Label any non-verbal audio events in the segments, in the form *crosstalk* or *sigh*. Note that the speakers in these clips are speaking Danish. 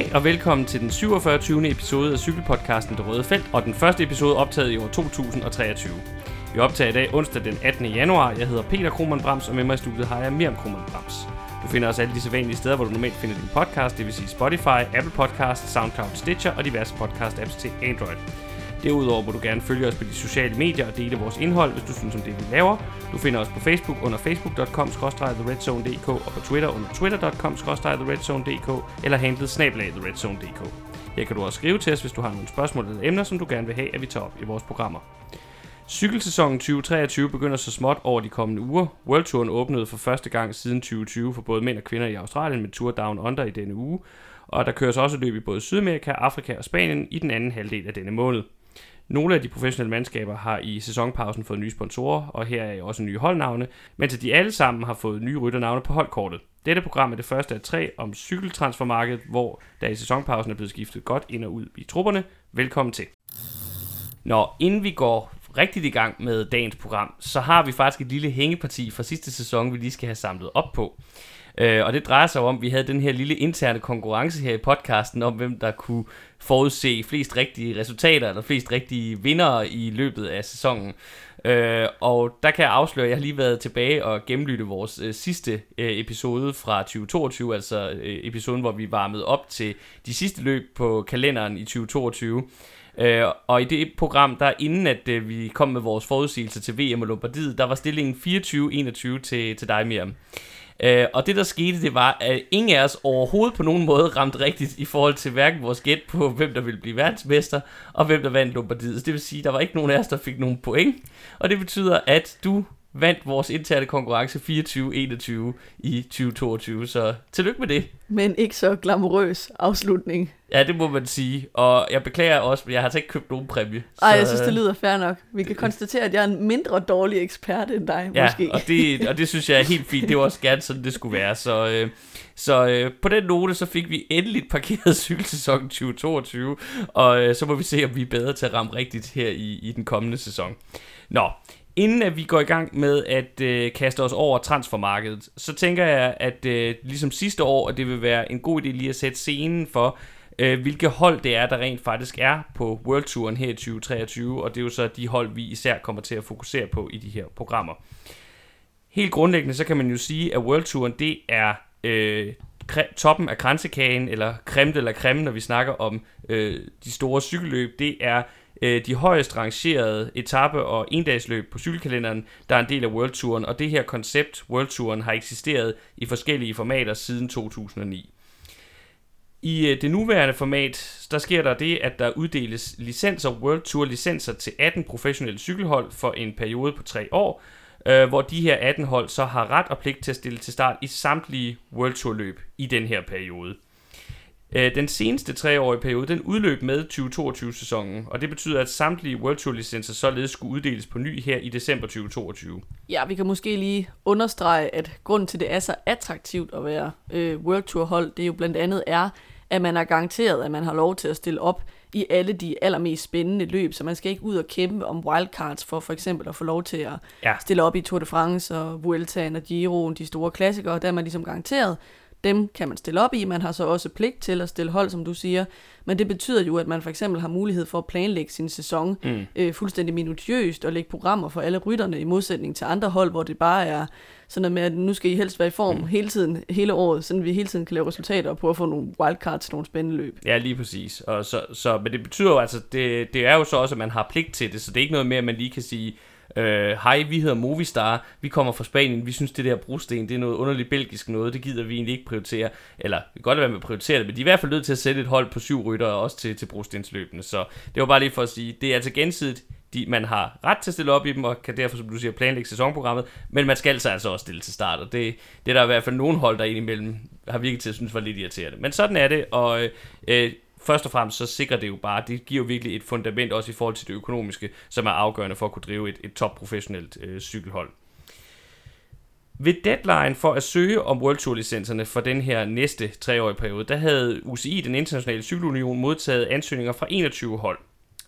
Goddag og velkommen til den 47. episode af cykelpodcasten Det Røde Felt, og den første episode optaget i år 2023. Vi optager i dag onsdag den 18. januar. Jeg hedder Peter Krohmann Brams, og med mig i studiet har jeg Miriam Krohmann Brams. Du finder os alle de sædvanlige steder, hvor du normalt finder din podcast, det vil sige Spotify, Apple Podcast, SoundCloud, Stitcher og diverse podcast-apps til Android. Derudover må du gerne følge os på de sociale medier og dele vores indhold, hvis du synes om det, vi laver. Du finder os på Facebook under facebook.com-theredzone.dk og på Twitter under twitter.com-theredzone.dk eller handlet snablag theredzone.dk. Her kan du også skrive til os, hvis du har nogle spørgsmål eller emner, som du gerne vil have, at vi tager op i vores programmer. Cykelsæsonen 2023 begynder så småt over de kommende uger. Worldtouren åbnede for første gang siden 2020 for både mænd og kvinder i Australien med Tour Down Under i denne uge. Og der køres også løb i både Sydamerika, Afrika og Spanien i den anden halvdel af denne måned. Nogle af de professionelle mandskaber har i sæsonpausen fået nye sponsorer, og her er også nye holdnavne, mens de alle sammen har fået nye rytternavne på holdkortet. Dette program er det første af tre om cykeltransfermarkedet, hvor der i sæsonpausen er blevet skiftet godt ind og ud i trupperne. Velkommen til. Nå, inden vi går rigtigt i gang med dagens program, så har vi faktisk et lille hængeparti fra sidste sæson, vi lige skal have samlet op på. Øh, og det drejer sig om, at vi havde den her lille interne konkurrence her i podcasten om, hvem der kunne forudse flest rigtige resultater, eller flest rigtige vinder i løbet af sæsonen. Øh, og der kan jeg afsløre, at jeg har lige været tilbage og gennemlytte vores øh, sidste øh, episode fra 2022, altså øh, episoden, hvor vi varmede op til de sidste løb på kalenderen i 2022. Øh, og i det program, der inden at øh, vi kom med vores forudsigelse til VM og Lombardiet, der var stillingen 24-21 til, til dig, Miriam. Øh, og det der skete, det var, at ingen af os overhovedet på nogen måde ramte rigtigt i forhold til hverken vores gæt på, hvem der ville blive verdensmester, og hvem der vandt Lombardiet. Det vil sige, at der var ikke nogen af os, der fik nogen point. Og det betyder, at du vandt vores interne konkurrence 24-21 i 2022. Så tillykke med det. Men ikke så glamourøs afslutning. Ja, det må man sige. Og jeg beklager også, men jeg har altså ikke købt nogen præmie. Nej, jeg synes, det lyder fair nok. Vi kan *laughs* konstatere, at jeg er en mindre dårlig ekspert end dig, ja, måske. og det, og det synes jeg er helt fint. Det var også gerne sådan, det skulle være. Så, øh, så øh, på den note, så fik vi endelig parkeret *laughs* cykelsæsonen 2022. Og øh, så må vi se, om vi er bedre til at ramme rigtigt her i, i den kommende sæson. Nå, Inden at vi går i gang med at øh, kaste os over transfermarkedet, så tænker jeg, at øh, ligesom sidste år, at det vil være en god idé lige at sætte scenen for, øh, hvilke hold det er, der rent faktisk er på World Touren her i 2023, og det er jo så de hold, vi især kommer til at fokusere på i de her programmer. Helt grundlæggende, så kan man jo sige, at World Touren, det er øh, toppen af kransekagen, eller creme eller creme, når vi snakker om øh, de store cykelløb, det er øh, de højest rangerede etape- og endagsløb på cykelkalenderen, der er en del af World Touren, og det her koncept, World Touren, har eksisteret i forskellige formater siden 2009. I øh, det nuværende format, der sker der det, at der uddeles licenser, World Tour licenser til 18 professionelle cykelhold for en periode på 3 år, øh, hvor de her 18 hold så har ret og pligt til at stille til start i samtlige World Tour løb i den her periode. Øh, den seneste treårige periode, den udløb med 2022-sæsonen, og det betyder, at samtlige World Tour licenser således skulle uddeles på ny her i december 2022. Ja, vi kan måske lige understrege, at grunden til, det er så attraktivt at være øh, World Tour hold, det jo blandt andet er, at man er garanteret, at man har lov til at stille op i alle de allermest spændende løb, så man skal ikke ud og kæmpe om wildcards for for eksempel at få lov til at ja. stille op i Tour de France og Vuelta og Giro, de store klassikere, der er man ligesom garanteret, dem kan man stille op i. Man har så også pligt til at stille hold, som du siger. Men det betyder jo, at man for eksempel har mulighed for at planlægge sin sæson mm. øh, fuldstændig minutiøst og lægge programmer for alle rytterne i modsætning til andre hold, hvor det bare er sådan noget med, at nu skal I helst være i form mm. hele tiden, hele året, så vi hele tiden kan lave resultater og prøve at få nogle wildcards, nogle spændende løb. Ja, lige præcis. Og så, så, men det betyder jo altså, det, det er jo så også, at man har pligt til det, så det er ikke noget med, at man lige kan sige, Øh, hej, vi hedder Movistar, vi kommer fra Spanien, vi synes det der brosten, det er noget underligt belgisk noget, det gider vi egentlig ikke prioritere. Eller, vi kan godt være med at prioritere det, men de er i hvert fald nødt til at sætte et hold på syv rytter, også til, til brostensløbene. Så det var bare lige for at sige, det er altså gensidigt, de, man har ret til at stille op i dem, og kan derfor, som du siger, planlægge sæsonprogrammet, men man skal altså, altså også stille til start, og det, det er der i hvert fald nogen hold, der indimellem har virket til at synes var lidt irriterende. Men sådan er det, og øh, først og fremmest så sikrer det jo bare, det giver jo virkelig et fundament også i forhold til det økonomiske, som er afgørende for at kunne drive et, et top professionelt øh, cykelhold. Ved deadline for at søge om World Tour licenserne for den her næste treårige periode, der havde UCI, den internationale cykelunion, modtaget ansøgninger fra 21 hold.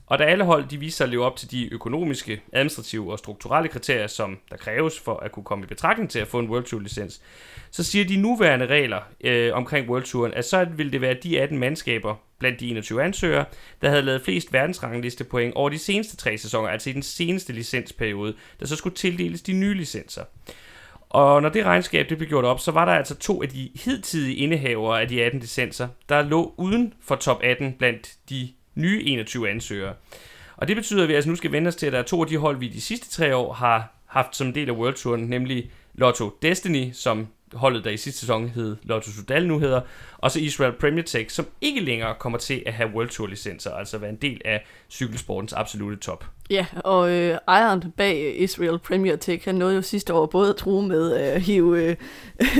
Og da alle hold de viser sig at leve op til de økonomiske, administrative og strukturelle kriterier, som der kræves for at kunne komme i betragtning til at få en World Tour licens, så siger de nuværende regler øh, omkring World Touren, at så vil det være de 18 mandskaber blandt de 21 ansøgere, der havde lavet flest verdensrangliste point over de seneste tre sæsoner, altså i den seneste licensperiode, der så skulle tildeles de nye licenser. Og når det regnskab det blev gjort op, så var der altså to af de hidtidige indehavere af de 18 licenser, der lå uden for top 18 blandt de nye 21 ansøgere. Og det betyder, at vi altså nu skal vende os til, at der er to af de hold, vi de sidste tre år har haft som del af World Touren, nemlig Lotto Destiny, som holdet, der i sidste sæson hed Lotto Sudal nu hedder, og så Israel Premier Tech, som ikke længere kommer til at have World Tour licenser, altså være en del af cykelsportens absolute top. Ja, og øh, ejeren bag Israel Premier Tech, han nåede jo sidste år både at tro med at hive øh,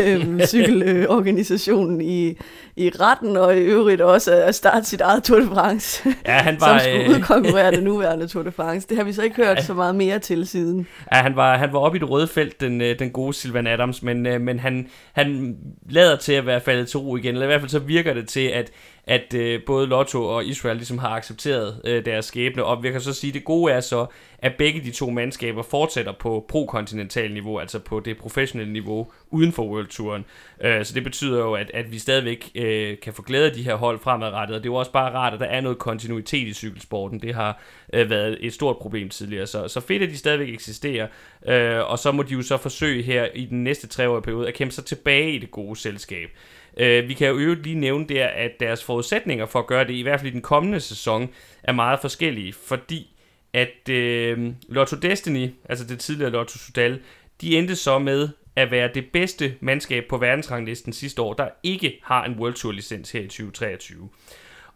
øh, cykelorganisationen i, i retten, og i øvrigt også at starte sit eget Tour de France, ja, han var, som skulle udkonkurrere det *laughs* nuværende Tour de France. Det har vi så ikke hørt ja, så meget mere til siden. Ja, han var, han var oppe i det røde felt, den, øh, den gode Silvan Adams, men, øh, men han, han lader til at være faldet til ro igen, eller i hvert fald så virker det til, at at øh, både Lotto og Israel ligesom har accepteret øh, deres skæbne, og vi kan så sige, at det gode er så, at begge de to mandskaber fortsætter på pro-kontinental niveau, altså på det professionelle niveau uden for World Touren. Øh, så det betyder jo, at, at vi stadigvæk øh, kan få glæde af de her hold fremadrettet, og det er jo også bare rart, at der er noget kontinuitet i cykelsporten. Det har øh, været et stort problem tidligere, så, så fedt, at de stadigvæk eksisterer, øh, og så må de jo så forsøge her i den næste treårige periode at kæmpe sig tilbage i det gode selskab. Øh, vi kan jo øvrigt lige nævne der, at deres forudsætninger for at gøre det, i hvert fald i den kommende sæson, er meget forskellige, fordi at øh, Lotto Destiny, altså det tidligere Lotto Sudal, de endte så med at være det bedste mandskab på verdensranglisten sidste år, der ikke har en World Tour licens her i 2023.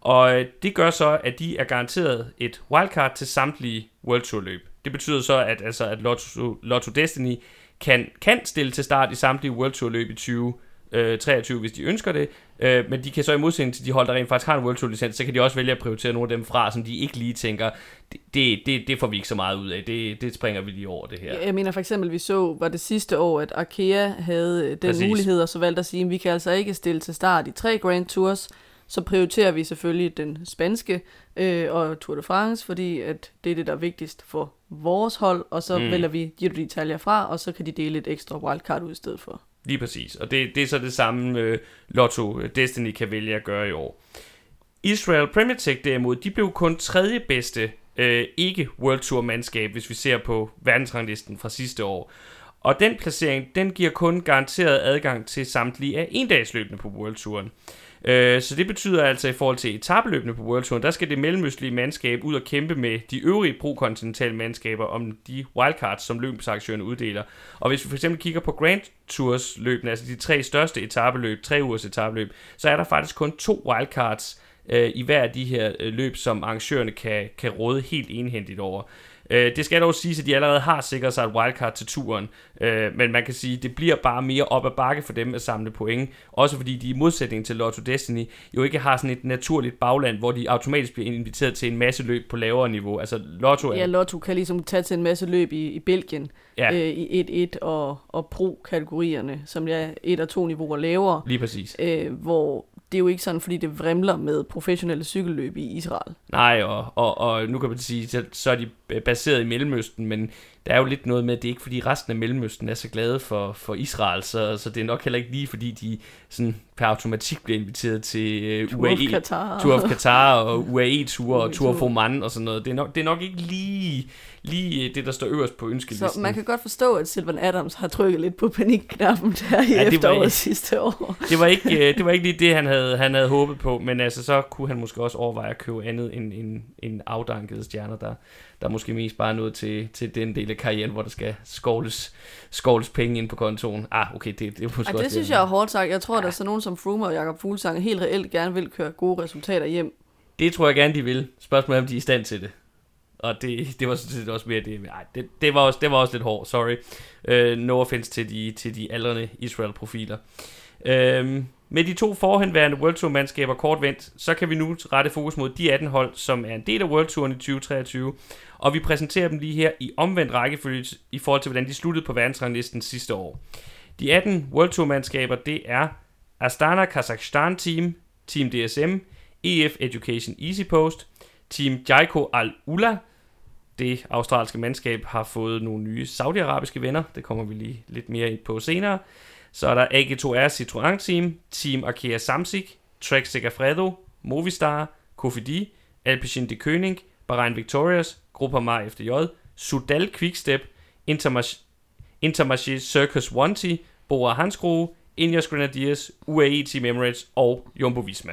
Og øh, det gør så, at de er garanteret et wildcard til samtlige World Tour løb. Det betyder så, at, altså, at Lotto, Lotto Destiny kan, kan stille til start i samtlige World Tour løb i 20 øh, 23, hvis de ønsker det. Øh, men de kan så i modsætning til de hold, der rent faktisk har en World Tour licens, så kan de også vælge at prioritere nogle af dem fra, som de ikke lige tænker, det, det, det får vi ikke så meget ud af. Det, det springer vi lige over det her. Jeg mener for eksempel, vi så, var det sidste år, at Arkea havde den Præcis. mulighed, og så valgte at sige, at vi kan altså ikke stille til start i tre Grand Tours, så prioriterer vi selvfølgelig den spanske øh, og Tour de France, fordi at det er det, der er vigtigst for vores hold, og så mm. vælger vi Giro d'Italia fra, og så kan de dele et ekstra wildcard ud i stedet for. Lige præcis. Og det, det er så det samme øh, Lotto øh, Destiny kan vælge at gøre i år. Israel Premier Tech derimod, de blev kun tredje bedste øh, ikke World Tour mandskab, hvis vi ser på verdensranglisten fra sidste år. Og den placering, den giver kun garanteret adgang til samtlige af endagsløbende på World Touren. Øh, Øh, så det betyder altså i forhold til etabeløbene på World Tour, der skal det mellemøstlige mandskab ud og kæmpe med de øvrige pro-kontinentale mandskaber om de wildcards, som løbsaktørerne uddeler. Og hvis vi for eksempel kigger på Grand Tours løbene, altså de tre største etabeløb, tre ugers etabeløb, så er der faktisk kun to wildcards øh, i hver af de her øh, løb, som arrangørerne kan, kan råde helt enhændigt over. Øh, det skal dog sige, at de allerede har sikret sig et wildcard til turen, øh, men man kan sige, at det bliver bare mere op ad bakke for dem at samle point, også fordi de i modsætning til Lotto Destiny jo ikke har sådan et naturligt bagland, hvor de automatisk bliver inviteret til en masse løb på lavere niveau. Altså Lotto er... Ja, Lotto kan ligesom tage til en masse løb i, i Belgien, ja. øh, i 1-1 og, og pro-kategorierne, som er et og to niveauer lavere. Lige præcis. Øh, hvor det er jo ikke sådan, fordi det vrimler med professionelle cykelløb i Israel. Nej, og, og, og nu kan man sige, så, så er de baseret i Mellemøsten, men der er jo lidt noget med, at det er ikke fordi resten af Mellemøsten er så glade for, for Israel, så, så det er nok heller ikke lige fordi de sådan per automatik bliver inviteret til uh, Tour UAE, of Qatar. Tour of Qatar og *laughs* UAE-ture og Tour of Oman og sådan noget. Det er nok, det er nok ikke lige, lige det, der står øverst på ønskelisten. Så man kan godt forstå, at Sylvan Adams har trykket lidt på panikknappen der i ja, efteråret ikke, sidste år. Det var, ikke, øh, det var ikke lige det, han havde, han havde håbet på, men altså, så kunne han måske også overveje at købe andet end, end, end afdankede stjerner, der, der måske mest bare noget til, til den del af karrieren, hvor der skal skovles, skovles penge ind på kontoen. Ah, okay, det, det er måske Ej, det synes jeg er hårdt sagt. Jeg tror, ja. der er så nogen som Froome og Jakob Fuglsang helt reelt gerne vil køre gode resultater hjem. Det tror jeg gerne, de vil. Spørgsmålet er, om de er i stand til det. Og det, det var sådan set også mere det. Ej, det, det, var også, det var også lidt hårdt, sorry. Uh, no offense til de, til de aldrende Israel-profiler. Uh, med de to forhenværende World Tour-mandskaber kort vendt, så kan vi nu rette fokus mod de 18 hold, som er en del af World Touren i 2023, og vi præsenterer dem lige her i omvendt rækkefølge i forhold til, hvordan de sluttede på verdensranglisten sidste år. De 18 World Tour-mandskaber, det er Astana Kazakhstan Team, Team DSM, EF Education Easy Post, Team Jaiko Al-Ula, det australske mandskab, har fået nogle nye saudiarabiske venner. Det kommer vi lige lidt mere ind på senere. Så er der AG2R Citroën Team, Team Arkea Samsic, Trek Segafredo, Movistar, Kofidi, Alpecin de König, Bahrain Victorious, Grupper Mar FDJ, Sudal Quickstep, Intermarché, Intermarché Circus Wanty, Bora Hansgrohe, Ineos Grenadiers, UAE Team Emirates og Jumbo Visma.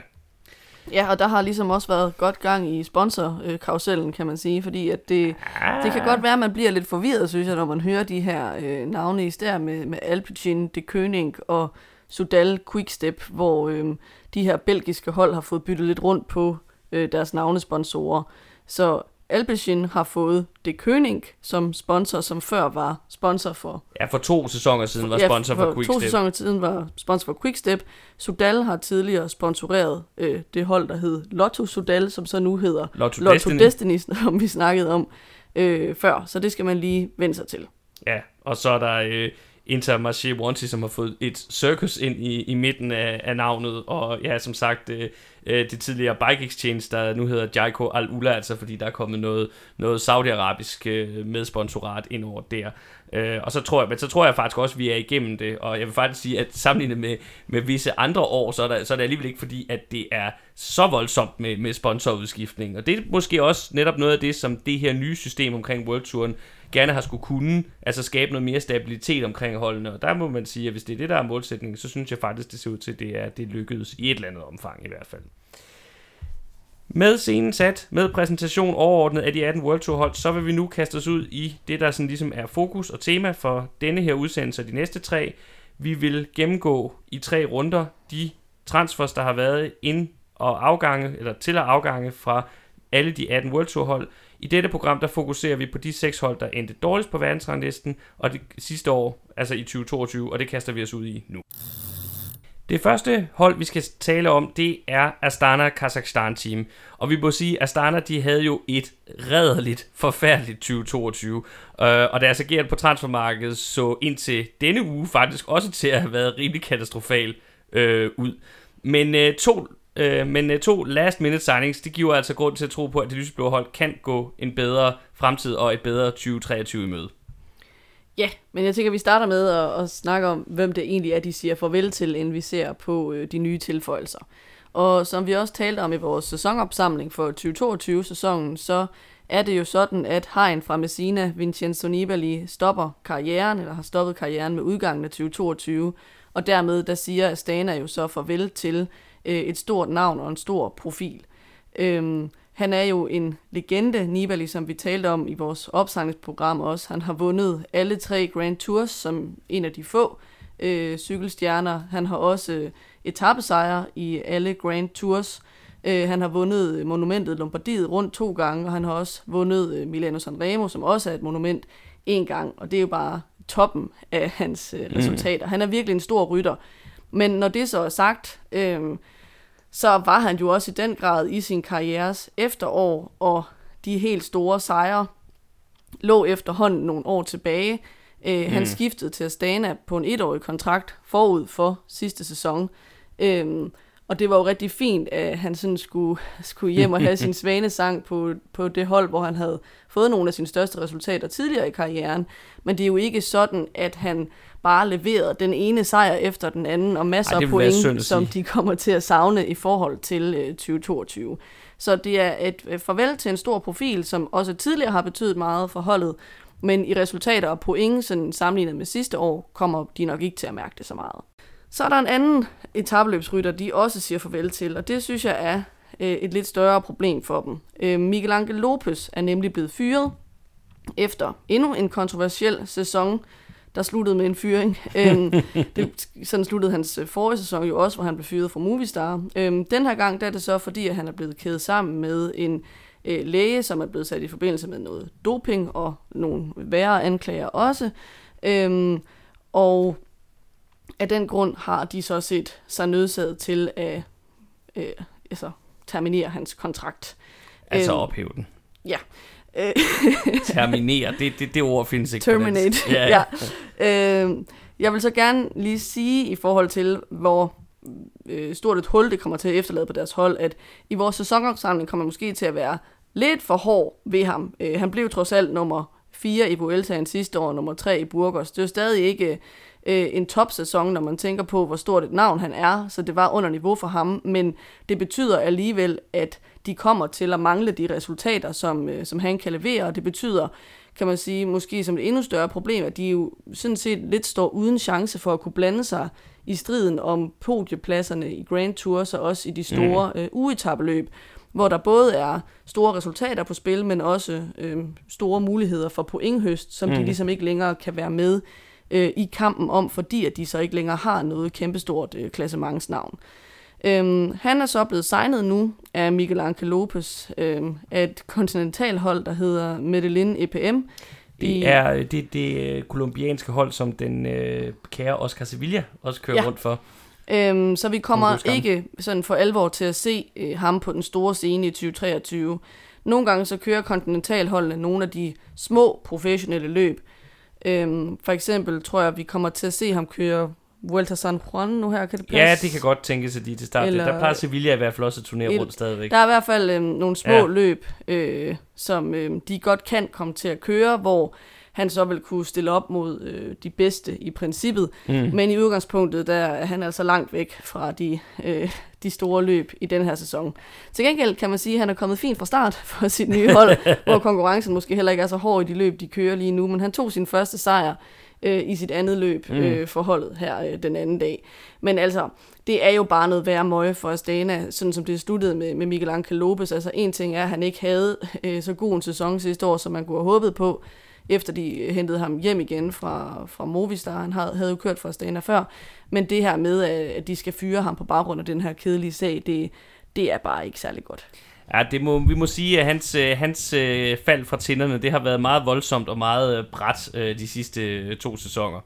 Ja, og der har ligesom også været godt gang i sponsorkarusellen, kan man sige, fordi at det, det kan godt være, at man bliver lidt forvirret, synes jeg, når man hører de her øh, navne i stedet med, med Alpecin, De König og Sudal Quickstep, hvor øh, de her belgiske hold har fået byttet lidt rundt på øh, deres navnesponsorer. Så Alpecin har fået De König som sponsor, som før var sponsor for... Ja, for to sæsoner siden var sponsor ja, for, for Quickstep. to sæsoner siden var sponsor for Quickstep. Sudal har tidligere sponsoreret øh, det hold, der hed Lotto Sudal, som så nu hedder Lotto, Lotto Destiny. Destiny, *laughs* som vi snakkede om øh, før. Så det skal man lige vende sig til. Ja, og så er der øh, Intermarché Wanty, som har fået et circus ind i, i midten af, af navnet, og ja, som sagt, øh, øh, det tidligere Bike Exchange, der nu hedder Jaiko Al-Ula, altså fordi der er kommet noget, noget saudiarabisk øh, medsponsorat ind over der. Øh, og så tror jeg, men så tror jeg faktisk også, at vi er igennem det, og jeg vil faktisk sige, at sammenlignet med, med visse andre år, så er, der, så er det alligevel ikke fordi, at det er så voldsomt med, med sponsorudskiftning. Og det er måske også netop noget af det, som det her nye system omkring World Touren gerne har skulle kunne, altså skabe noget mere stabilitet omkring holdene. Og der må man sige, at hvis det er det, der er målsætningen, så synes jeg faktisk, det ser ud til, at det er det lykkedes i et eller andet omfang i hvert fald. Med scenen sat, med præsentation overordnet af de 18 World Tour hold, så vil vi nu kaste os ud i det, der sådan ligesom er fokus og tema for denne her udsendelse og de næste tre. Vi vil gennemgå i tre runder de transfers, der har været ind og afgange, eller til og afgange fra alle de 18 World Tour hold. I dette program, der fokuserer vi på de seks hold, der endte dårligst på verdensranglisten, og det sidste år, altså i 2022, og det kaster vi os ud i nu. Det første hold, vi skal tale om, det er Astana Kazakhstan Team. Og vi må sige, at Astana de havde jo et redderligt, forfærdeligt 2022. Øh, og deres agerende på transfermarkedet så indtil denne uge faktisk også til at have været rimelig katastrofal øh, ud. Men øh, to Øh, men øh, to last minute signings, det giver altså grund til at tro på, at det lyseblå hold kan gå en bedre fremtid og et bedre 2023 i møde. Ja, men jeg tænker, at vi starter med at, at snakke om, hvem det egentlig er, de siger farvel til, inden vi ser på øh, de nye tilføjelser. Og som vi også talte om i vores sæsonopsamling for 2022-sæsonen, så er det jo sådan, at Hein fra Messina, Vincenzo Nibali, stopper karrieren, eller har stoppet karrieren med udgangen af 2022, og dermed der siger Astana jo så farvel til øh, et stort navn og en stor profil. Øhm, han er jo en legende, Nibali, som vi talte om i vores opsangningsprogram også. Han har vundet alle tre Grand Tours som en af de få øh, cykelstjerner. Han har også øh, etappesejre i alle Grand Tours. Øh, han har vundet monumentet Lombardiet rundt to gange, og han har også vundet øh, Milano Sanremo, som også er et monument, en gang. Og det er jo bare toppen af hans øh, resultater. Mm. Han er virkelig en stor rytter. Men når det så er sagt, øh, så var han jo også i den grad i sin karrieres efterår, og de helt store sejre lå efterhånden nogle år tilbage. Øh, mm. Han skiftede til Astana på en etårig kontrakt forud for sidste sæson. Øh, og det var jo rigtig fint, at han sådan skulle, skulle hjem og have *laughs* sin svanesang på, på det hold, hvor han havde fået nogle af sine største resultater tidligere i karrieren. Men det er jo ikke sådan, at han bare leverede den ene sejr efter den anden, og masser af point, som de kommer til at savne i forhold til øh, 2022. Så det er et øh, farvel til en stor profil, som også tidligere har betydet meget for holdet, men i resultater og point, sådan sammenlignet med sidste år, kommer de nok ikke til at mærke det så meget. Så er der en anden etabløbsrytter, de også siger farvel til, og det synes jeg er øh, et lidt større problem for dem. Øh, Miguel Angel Lopez er nemlig blevet fyret efter endnu en kontroversiel sæson, der sluttede med en fyring. øhm, det, sådan sluttede hans øh, forrige sæson jo også, hvor han blev fyret fra Movistar. Øhm, den her gang der er det så, fordi at han er blevet kædet sammen med en øh, læge, som er blevet sat i forbindelse med noget doping og nogle værre anklager også. Øhm, og af den grund har de så set sig nødsaget til at øh, altså, terminere hans kontrakt. Altså øhm, ophæve den. Ja. Terminere, det, det, det ord findes ikke. Terminate, ja. ja. ja. Øh, jeg vil så gerne lige sige i forhold til, hvor øh, stort et hul det kommer til at efterlade på deres hold, at i vores sæsonopsamling kommer måske til at være lidt for hård ved ham. Øh, han blev trods alt nummer 4 i Vueltaen sidste år, nummer 3 i Burgos. Det er jo stadig ikke øh, en topsæson, når man tænker på, hvor stort et navn han er, så det var under niveau for ham, men det betyder alligevel, at de kommer til at mangle de resultater, som, øh, som han kan levere, og det betyder, kan man sige, måske som et endnu større problem, at de jo sådan set lidt står uden chance for at kunne blande sig i striden om podiepladserne i Grand Tours og også i de store mm. øh, ugetabeløb, hvor der både er store resultater på spil, men også øh, store muligheder for pointhøst, som mm. de ligesom ikke længere kan være med øh, i kampen om, fordi at de så ikke længere har noget kæmpestort øh, klassementsnavn. Øhm, han er så blevet signet nu af Miguel Angel Lopez øhm, af et kontinentalhold, der hedder Medellin EPM. Det er det, det kolumbianske hold, som den øh, kære Oscar Sevilla også kører ja. rundt for. Øhm, så vi kommer ikke sådan for alvor til at se øh, ham på den store scene i 2023. Nogle gange så kører kontinentalholdene nogle af de små professionelle løb. Øhm, for eksempel tror jeg, vi kommer til at se ham køre Vuelta San Juan nu her, kan det passe? Ja, det kan godt tænkes, at de til start. Eller, der plejer Sevilla i hvert fald også at turnere rundt stadigvæk. Der er i hvert fald øhm, nogle små ja. løb, øh, som øh, de godt kan komme til at køre, hvor han så vil kunne stille op mod øh, de bedste i princippet. Mm. Men i udgangspunktet, der er han altså langt væk fra de, øh, de store løb i den her sæson. Til gengæld kan man sige, at han er kommet fint fra start *laughs* for sit nye hold, hvor konkurrencen måske heller ikke er så hård i de løb, de kører lige nu. Men han tog sin første sejr øh, i sit andet løb mm. øh, for holdet her øh, den anden dag. Men altså, det er jo bare noget værre møje for Astana, sådan som det sluttede med, med Miguel Angel Lopez. Altså en ting er, at han ikke havde *laughs* øh, så god en sæson sidste år, som man kunne have håbet på, efter de hentede ham hjem igen fra, fra Movistar. Han havde, havde jo kørt for Astana før. Men det her med, at de skal fyre ham på baggrund af den her kedelige sag, det, det er bare ikke særlig godt. Ja, det må, vi må sige, at hans, øh, hans øh, fald fra tinderne, det har været meget voldsomt og meget øh, bræt øh, de sidste øh, to sæsoner.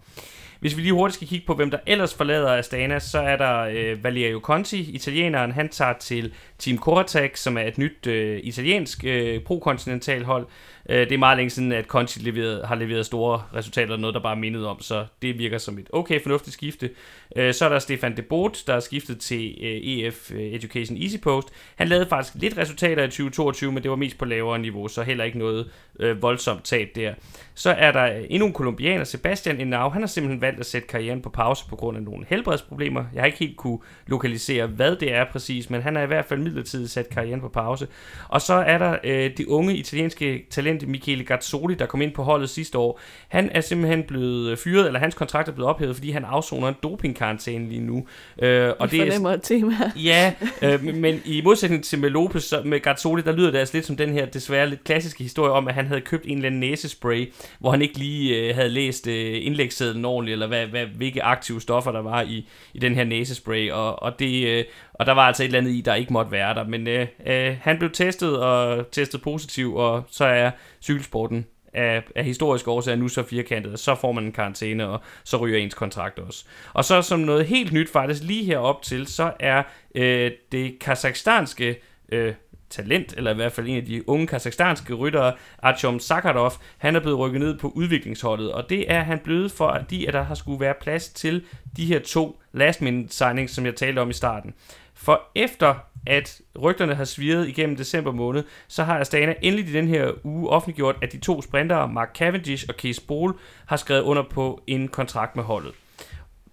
Hvis vi lige hurtigt skal kigge på, hvem der ellers forlader Astana, så er der øh, Valerio Conti, italieneren. Han tager til Team Coratec, som er et nyt øh, italiensk øh, pro-kontinental hold. Øh, det er meget længe siden, at Conti leveret, har leveret store resultater, noget der bare er mindet om, så det virker som et okay fornuftigt skifte. Øh, så er der Stefan de Boot, der er skiftet til øh, EF øh, Education Easy Post. Han lavede faktisk lidt resultater i 2022, men det var mest på lavere niveau, så heller ikke noget øh, voldsomt tab der. Så er der endnu en kolumbianer, Sebastian Enau. Han har simpelthen valgt at sætte karrieren på pause på grund af nogle helbredsproblemer. Jeg har ikke helt kunne lokalisere, hvad det er præcis, men han er i hvert fald midlertidigt sat karrieren på pause. Og så er der øh, de unge italienske talent Michele Gazzoli, der kom ind på holdet sidste år. Han er simpelthen blevet øh, fyret, eller hans kontrakt er blevet ophævet, fordi han afsoner en dopingkarantæne lige nu. Øh, og det er et tema. Ja, øh, men i modsætning til med Lopez, så med Gazzoli, der lyder det altså lidt som den her desværre lidt klassiske historie om, at han havde købt en eller anden næsespray, hvor han ikke lige øh, havde læst øh, indlægssedlen ordentligt, eller hvad, hvad, hvilke aktive stoffer der var i, i den her næsespray, og, og, det, øh, og der var altså et eller andet i, der ikke måtte være der, men øh, øh, han blev testet og testet positiv, og så er cykelsporten af, af historiske årsager nu så firkantet, og så får man en karantæne, og så ryger ens kontrakt også. Og så som noget helt nyt faktisk lige herop til, så er øh, det kazakhstanske øh, talent, eller i hvert fald en af de unge kazakhstanske ryttere, Artyom Sakharov, han er blevet rykket ned på udviklingsholdet, og det er han blevet for, at de, at der har skulle være plads til de her to last minute signings, som jeg talte om i starten. For efter at rygterne har svirret igennem december måned, så har Astana endelig i den her uge offentliggjort, at de to sprintere, Mark Cavendish og Kees Bol, har skrevet under på en kontrakt med holdet.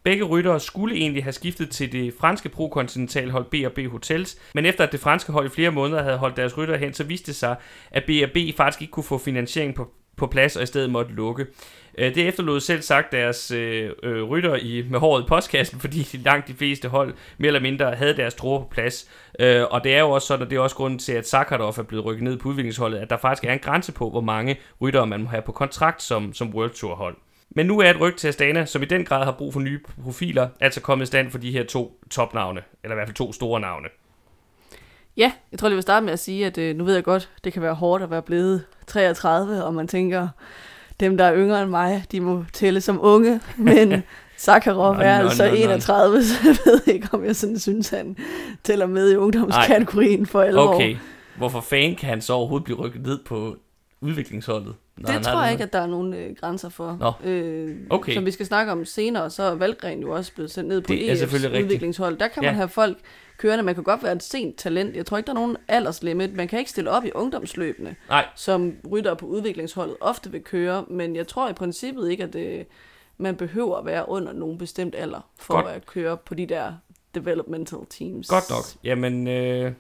Begge ryttere skulle egentlig have skiftet til det franske pro-kontinentalhold B&B Hotels, men efter at det franske hold i flere måneder havde holdt deres ryttere hen, så viste det sig, at B&B faktisk ikke kunne få finansiering på, på plads og i stedet måtte lukke. Øh, det efterlod selv sagt deres øh, øh, rytter i, med håret i postkassen, *laughs* fordi langt de fleste hold mere eller mindre havde deres tror på plads. Øh, og det er jo også sådan, og det er også grunden til, at Sakharov er blevet rykket ned på udviklingsholdet, at der faktisk er en grænse på, hvor mange ryttere man må have på kontrakt som, som World Tour hold. Men nu er et ryg til Astana, som i den grad har brug for nye profiler, altså kommet i stand for de her to topnavne, eller i hvert fald to store navne. Ja, jeg tror, jeg vil starte med at sige, at øh, nu ved jeg godt, det kan være hårdt at være blevet 33, og man tænker, dem, der er yngre end mig, de må tælle som unge, men *laughs* Sakharov er altså 31, så jeg ved ikke, om jeg sådan synes, han tæller med i ungdomskategorien for alvor. Okay, hvorfor fanden kan han så overhovedet blive rykket ned på udviklingsholdet? når Det tror jeg ikke, at der er nogen øh, grænser for. Nå. Øh, Okay. Som vi skal snakke om senere, så er Valgren jo også blevet sendt ned på Det EF's rigtigt. udviklingshold. Der kan man Ja. have folk kørende. Man kan godt være et sent talent. Jeg tror ikke, der er nogen alderslimit. Man kan ikke stille op i ungdomsløbene, Nej, som rytter på udviklingsholdet ofte vil køre. Men jeg tror i princippet ikke, at det, man behøver at være under nogen bestemt alder for Godt. at køre på de der developmental teams. godt nok. Jamen, øh,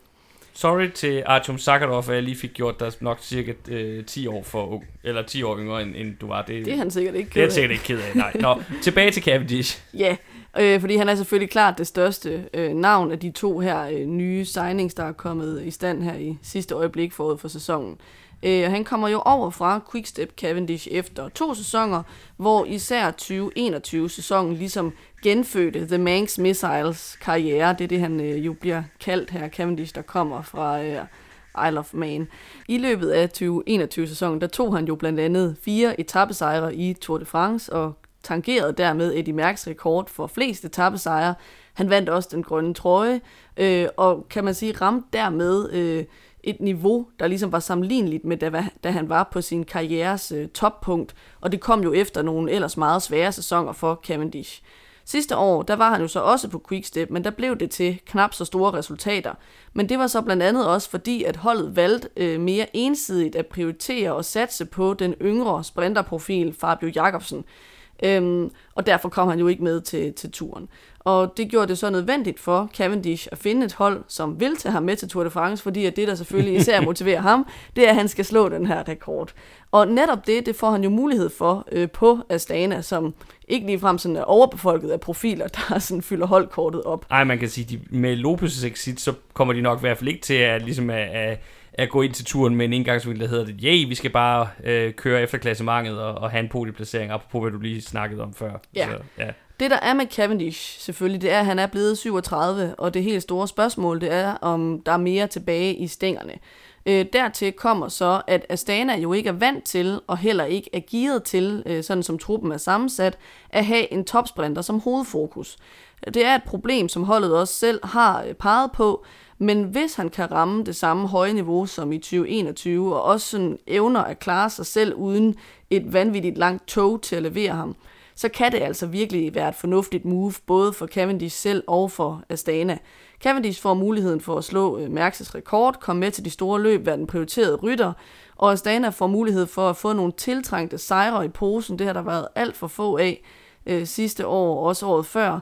sorry til Artyom Sakharov, at jeg lige fik gjort dig nok cirka øh, 10 år for ung, eller 10 år yngre, end, end du var. Det, Det er han sikkert ikke det er jeg ked af. sikkert ikke ked af. Nej. Nå, *laughs* tilbage til Cavendish. Ja, øh, fordi han er selvfølgelig klart det største øh, navn af de to her øh, nye signings, der er kommet i stand her i sidste øjeblik forud for sæsonen. Øh, Øh, han kommer jo over fra Quickstep Cavendish efter to sæsoner, hvor især 2021-sæsonen ligesom genfødte The Manx Missiles karriere. Det er det, han øh, jo bliver kaldt her, Cavendish, der kommer fra øh, Isle of Man. I løbet af 2021-sæsonen, der tog han jo blandt andet fire etappesejre i Tour de France, og tangerede dermed Eddie Mærks rekord for flest etappesejre. Han vandt også den grønne trøje, øh, og kan man sige, ramte dermed øh, et niveau, der ligesom var sammenligneligt med, da, da han var på sin karrieres øh, toppunkt, og det kom jo efter nogle ellers meget svære sæsoner for Cavendish. Sidste år, der var han jo så også på Quickstep, men der blev det til knap så store resultater. Men det var så blandt andet også fordi, at holdet valgte øh, mere ensidigt at prioritere og satse på den yngre sprinterprofil Fabio Jacobsen. Øhm, og derfor kom han jo ikke med til, til turen. Og det gjorde det så nødvendigt for Cavendish at finde et hold, som vil tage ham med til Tour de France, fordi at det, der selvfølgelig især *laughs* motiverer ham, det er, at han skal slå den her rekord. Og netop det, det får han jo mulighed for øh, på Astana, som ikke ligefrem sådan er overbefolket af profiler, der *laughs* sådan fylder holdkortet op. Ej, man kan sige, de, med Lopez' exit, så kommer de nok i hvert fald ikke til at, ligesom at, at, at gå ind til turen med en indgangsvinkel, der hedder det, yay, vi skal bare øh, køre efter klassementet og, og have en podieplacering, apropos hvad du lige snakkede om før. Ja. Så, ja. Det der er med Cavendish selvfølgelig, det er, at han er blevet 37, og det helt store spørgsmål, det er, om der er mere tilbage i stængerne. Øh, dertil kommer så, at Astana jo ikke er vant til, og heller ikke er gearet til, øh, sådan som truppen er sammensat, at have en topsprinter som hovedfokus. Det er et problem, som holdet også selv har øh, peget på, men hvis han kan ramme det samme høje niveau som i 2021, og også sådan evner at klare sig selv uden et vanvittigt langt tog til at levere ham, så kan det altså virkelig være et fornuftigt move, både for Cavendish selv og for Astana. Cavendish får muligheden for at slå øh, Mærks' rekord, komme med til de store løb, være den prioriterede rytter, og Astana får mulighed for at få nogle tiltrængte sejre i posen. Det har der været alt for få af øh, sidste år, og også året før.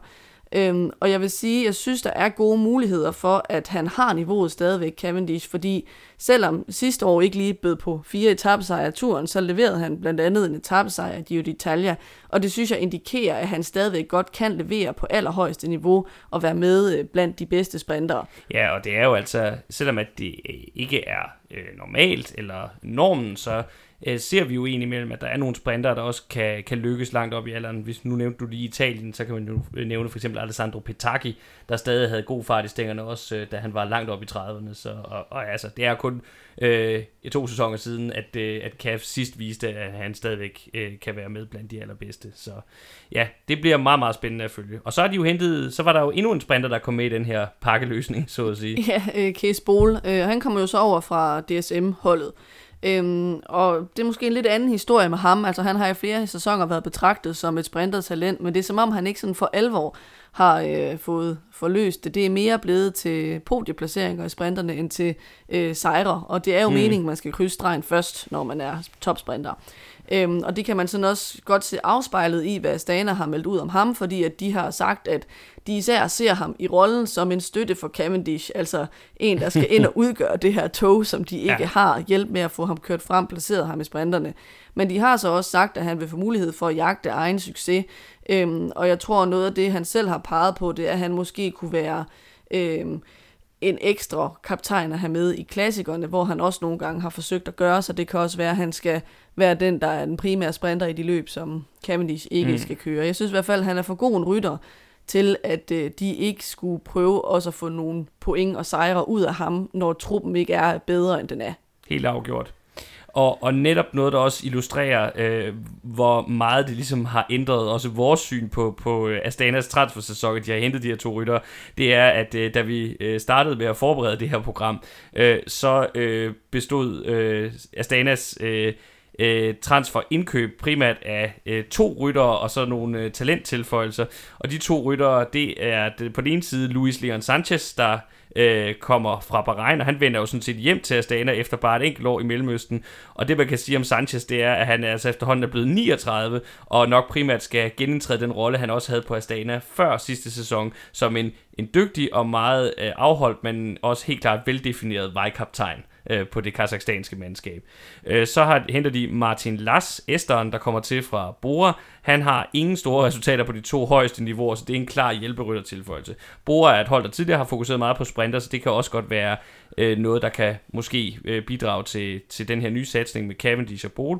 Øhm, og jeg vil sige, jeg synes, der er gode muligheder for, at han har niveauet stadigvæk, Cavendish, fordi selvom sidste år ikke lige bød på fire etappesejre af turen, så leverede han blandt andet en etappesejr af Giro d'Italia, og det synes jeg indikerer, at han stadigvæk godt kan levere på allerhøjeste niveau og være med øh, blandt de bedste sprintere. Ja, og det er jo altså, selvom at det øh, ikke er øh, normalt eller normen, så øh, ser vi jo egentlig mellem, at der er nogle sprinter, der også kan, kan lykkes langt op i alderen. Hvis nu nævnte du lige Italien, så kan man jo øh, nævne for eksempel Alessandro Petacchi, der stadig havde god fart i stængerne også, øh, da han var langt op i 30'erne. Så, og, og altså, det er kun øh, i to sæsoner siden, at, øh, at CAF sidst viste, at han stadigvæk øh, kan være med blandt de allerbedste. Så ja, det bliver meget, meget spændende at følge. Og så har de jo hentet, så var der jo endnu en sprinter, der kom med i den her pakkeløsning, så at sige. *laughs* Ja, øh, Case Bol, øh, han kommer jo så over fra DSM-holdet. Øhm, og det er måske en lidt anden historie med ham. Altså han har i flere sæsoner været betragtet som et sprintet talent, men det er som om han ikke sådan for alvor har øh, fået forløst det. Det er mere blevet til podieplaceringer i sprinterne end til øh, sejre, og det er jo mm. meningen, man skal krydse stregen først, når man er topsprinter. Øhm, og det kan man sådan også godt se afspejlet i, hvad Astana har meldt ud om ham, fordi at de har sagt, at de især ser ham i rollen som en støtte for Cavendish, altså en, der skal ind og udgøre det her tog, som de ikke Ja. har, hjælp med at få ham kørt frem, placeret ham i sprinterne. Men de har så også sagt, at han vil få mulighed for at jagte egen succes, øhm, og jeg tror noget af det, han selv har peget på, det er, at han måske kunne være øhm, en ekstra kaptajn at have med i klassikerne, hvor han også nogle gange har forsøgt at gøre, så det kan også være, at han skal være den, der er den primære sprinter i de løb, som Cavendish ikke Mm. skal køre. Jeg synes i hvert fald, at han er for god en rytter til, at øh, de ikke skulle prøve også at få nogle point og sejre ud af ham, når truppen ikke er bedre, end den er. Helt afgjort. Og, og netop noget, der også illustrerer, øh, hvor meget det ligesom har ændret også vores syn på, på øh, Astanas transfersæson, at de har hentet de her to rytter, det er, at øh, da vi øh, startede med at forberede det her program, øh, så øh, bestod øh, Astanas øh, øh, transfer indkøb primært af øh, to ryttere og så nogle øh, talenttilføjelser. Og de to ryttere, det er det, øh, på den ene side Luis Leon Sanchez, der øh, kommer fra Bahrain, og han vender jo sådan set hjem til Astana efter bare et enkelt år i Mellemøsten. Og det man kan sige om Sanchez, det er, at han altså efterhånden er blevet 39, og nok primært skal genindtræde den rolle, han også havde på Astana før sidste sæson, som en, en dygtig og meget øh, afholdt, men også helt klart veldefineret vejkaptajn øh, på det kazakhstanske mandskab. Øh, så har, henter de Martin Lass, Esteren, der kommer til fra Bora. Han har ingen store resultater på de to højeste niveauer, så det er en klar hjælperyttertilføjelse. Bora er et hold, der tidligere har fokuseret meget på sprinter, så det kan også godt være øh, noget, der kan måske øh, bidrage til, til den her nye satsning med Cavendish og Bol.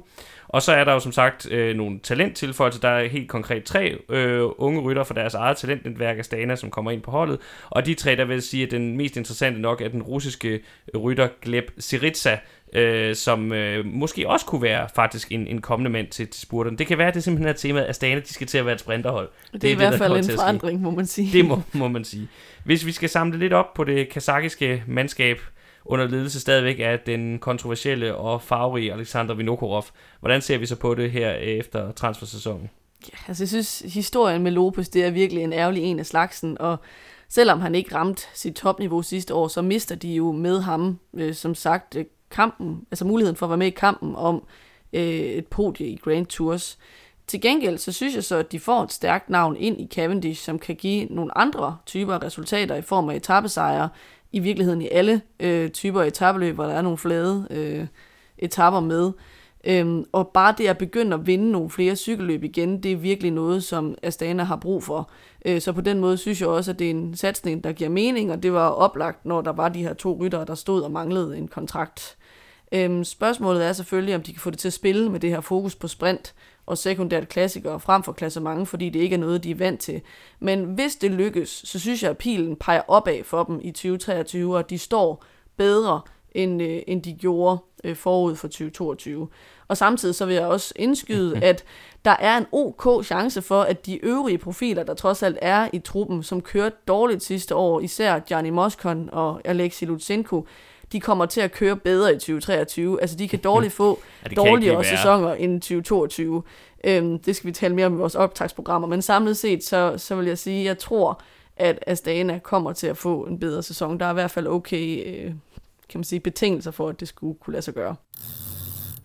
Og så er der jo som sagt øh, nogle talenttilføjelser. Der er helt konkret tre øh, unge rytter fra deres eget talentnetværk Astana, som kommer ind på holdet. Og de tre, der vil sige, at den mest interessante nok er den russiske rytter Gleb Siritsa, øh, som øh, måske også kunne være faktisk en, en kommende mand til, til spurteren. Det kan være, at det simpelthen er temaet, at Astana de skal til at være et sprinterhold. Det, det er i hvert fald en forandring, må man sige. Det må, må man sige. Hvis vi skal samle lidt op på det kazakiske mandskab, under ledelse stadigvæk af den kontroversielle og farverige Alexander Vinokorov. Hvordan ser vi så på det her efter transfersæsonen? Ja, altså jeg synes, historien med Lopez, det er virkelig en ærgerlig en af slagsen, og selvom han ikke ramte sit topniveau sidste år, så mister de jo med ham, øh, som sagt, øh, kampen, altså muligheden for at være med i kampen om øh, et podie i Grand Tours. Til gengæld, så synes jeg så, at de får et stærkt navn ind i Cavendish, som kan give nogle andre typer resultater i form af etappesejre, i virkeligheden i alle øh, typer etabeløb, hvor der er nogle flade øh, etapper med. Øhm, og bare det at begynde at vinde nogle flere cykelløb igen, det er virkelig noget, som Astana har brug for. Øh, så på den måde synes jeg også, at det er en satsning, der giver mening, og det var oplagt, når der var de her to ryttere, der stod og manglede en kontrakt. Øhm, spørgsmålet er selvfølgelig, om de kan få det til at spille med det her fokus på sprint og sekundært klassikere frem for klassement, fordi det ikke er noget, de er vant til. Men hvis det lykkes, så synes jeg, at pilen peger opad for dem i 2023, og de står bedre, end, øh, end de gjorde øh, forud for 2022. Og samtidig så vil jeg også indskyde, *laughs* at der er en ok chance for, at de øvrige profiler, der trods alt er i truppen, som kørte dårligt sidste år, især Gianni Moskon og Alexi Lutsenko, de kommer til at køre bedre i 2023. Altså, de kan *laughs* dårligt få ja, dårligere sæsoner end 2022. Øhm, det skal vi tale mere om i vores optagsprogrammer. Men samlet set, så, så vil jeg sige, at jeg tror, at Astana kommer til at få en bedre sæson. Der er i hvert fald okay øh, kan man sige, betingelser for, at det skulle kunne lade sig gøre.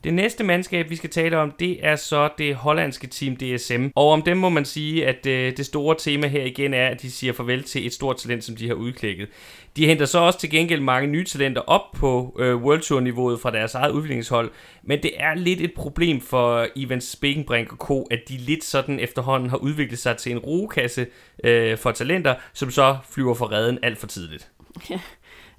Det næste mandskab, vi skal tale om, det er så det hollandske team DSM. Og om dem må man sige, at øh, det store tema her igen er, at de siger farvel til et stort talent, som de har udklækket. De henter så også til gengæld mange nye talenter op på øh, World Tour niveauet fra deres eget udviklingshold, men det er lidt et problem for Ivan Spekenbrink og Co, at de lidt sådan efterhånden har udviklet sig til en rugekasse øh, for talenter, som så flyver for redden alt for tidligt. Ja. *laughs*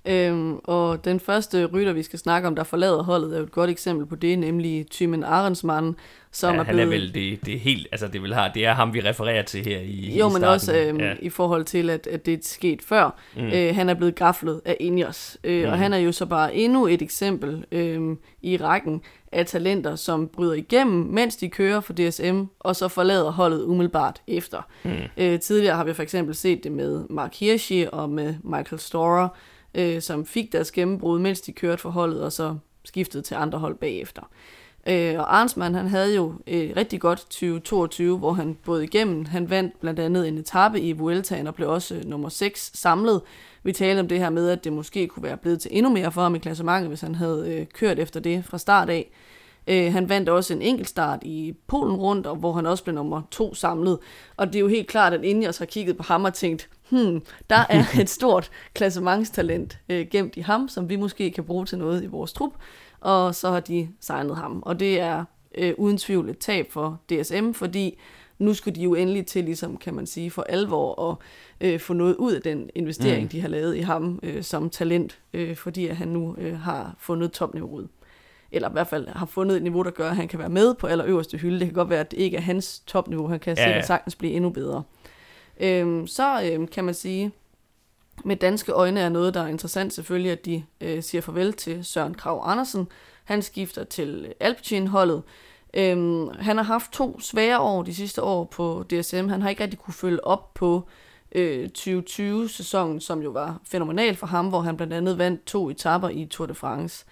Øhm, og den første rytter, vi skal snakke om, der forlader holdet, er jo et godt eksempel på det, nemlig Thymen Arensmann, som ja, er blevet... han er vel det, det er helt, altså det, vil have, det er ham, vi refererer til her i Jo, i men også øhm, ja. i forhold til, at, at det er sket før. Mm. Øh, han er blevet gaflet af Ingers, øh, mm. og han er jo så bare endnu et eksempel øh, i rækken af talenter, som bryder igennem, mens de kører for DSM, og så forlader holdet umiddelbart efter. Mm. Øh, tidligere har vi for eksempel set det med Mark Hirschi og med Michael Storer, øh, som fik deres gennembrud, mens de kørte for holdet, og så skiftede til andre hold bagefter. Øh, og Arnsmann, han havde jo et rigtig godt 2022, hvor han både igennem, han vandt blandt andet en etape i Vueltaen og blev også øh, nummer 6 samlet. Vi talte om det her med, at det måske kunne være blevet til endnu mere for ham i klassementet, hvis han havde øh, kørt efter det fra start af. Øh, han vandt også en enkeltstart i Polen rundt, og hvor han også blev nummer to samlet. Og det er jo helt klart, at Ingers har kigget på ham og tænkt, hmm, der er *laughs* et stort klassementstalent øh, gemt i ham, som vi måske kan bruge til noget i vores trup. Og så har de signet ham. Og det er øh, uden tvivl et tab for DSM, fordi nu skulle de jo endelig til, ligesom kan man sige, for alvor at øh, få noget ud af den investering, mm. de har lavet i ham øh, som talent, øh, fordi at han nu øh, har fundet topniveauet eller i hvert fald har fundet et niveau, der gør, at han kan være med på allerøverste hylde. Det kan godt være, at det ikke er hans topniveau. Han kan ja, sikkert ja. sagtens blive endnu bedre. Øhm, så øhm, kan man sige, med danske øjne er noget, der er interessant selvfølgelig, at de øh, siger farvel til Søren Krav Andersen. Han skifter til Alpecin-holdet. Øhm, han har haft to svære år de sidste år på DSM. Han har ikke rigtig kunne følge op på øh, 2020-sæsonen, som jo var fænomenal for ham, hvor han blandt andet vandt to etapper i Tour de France.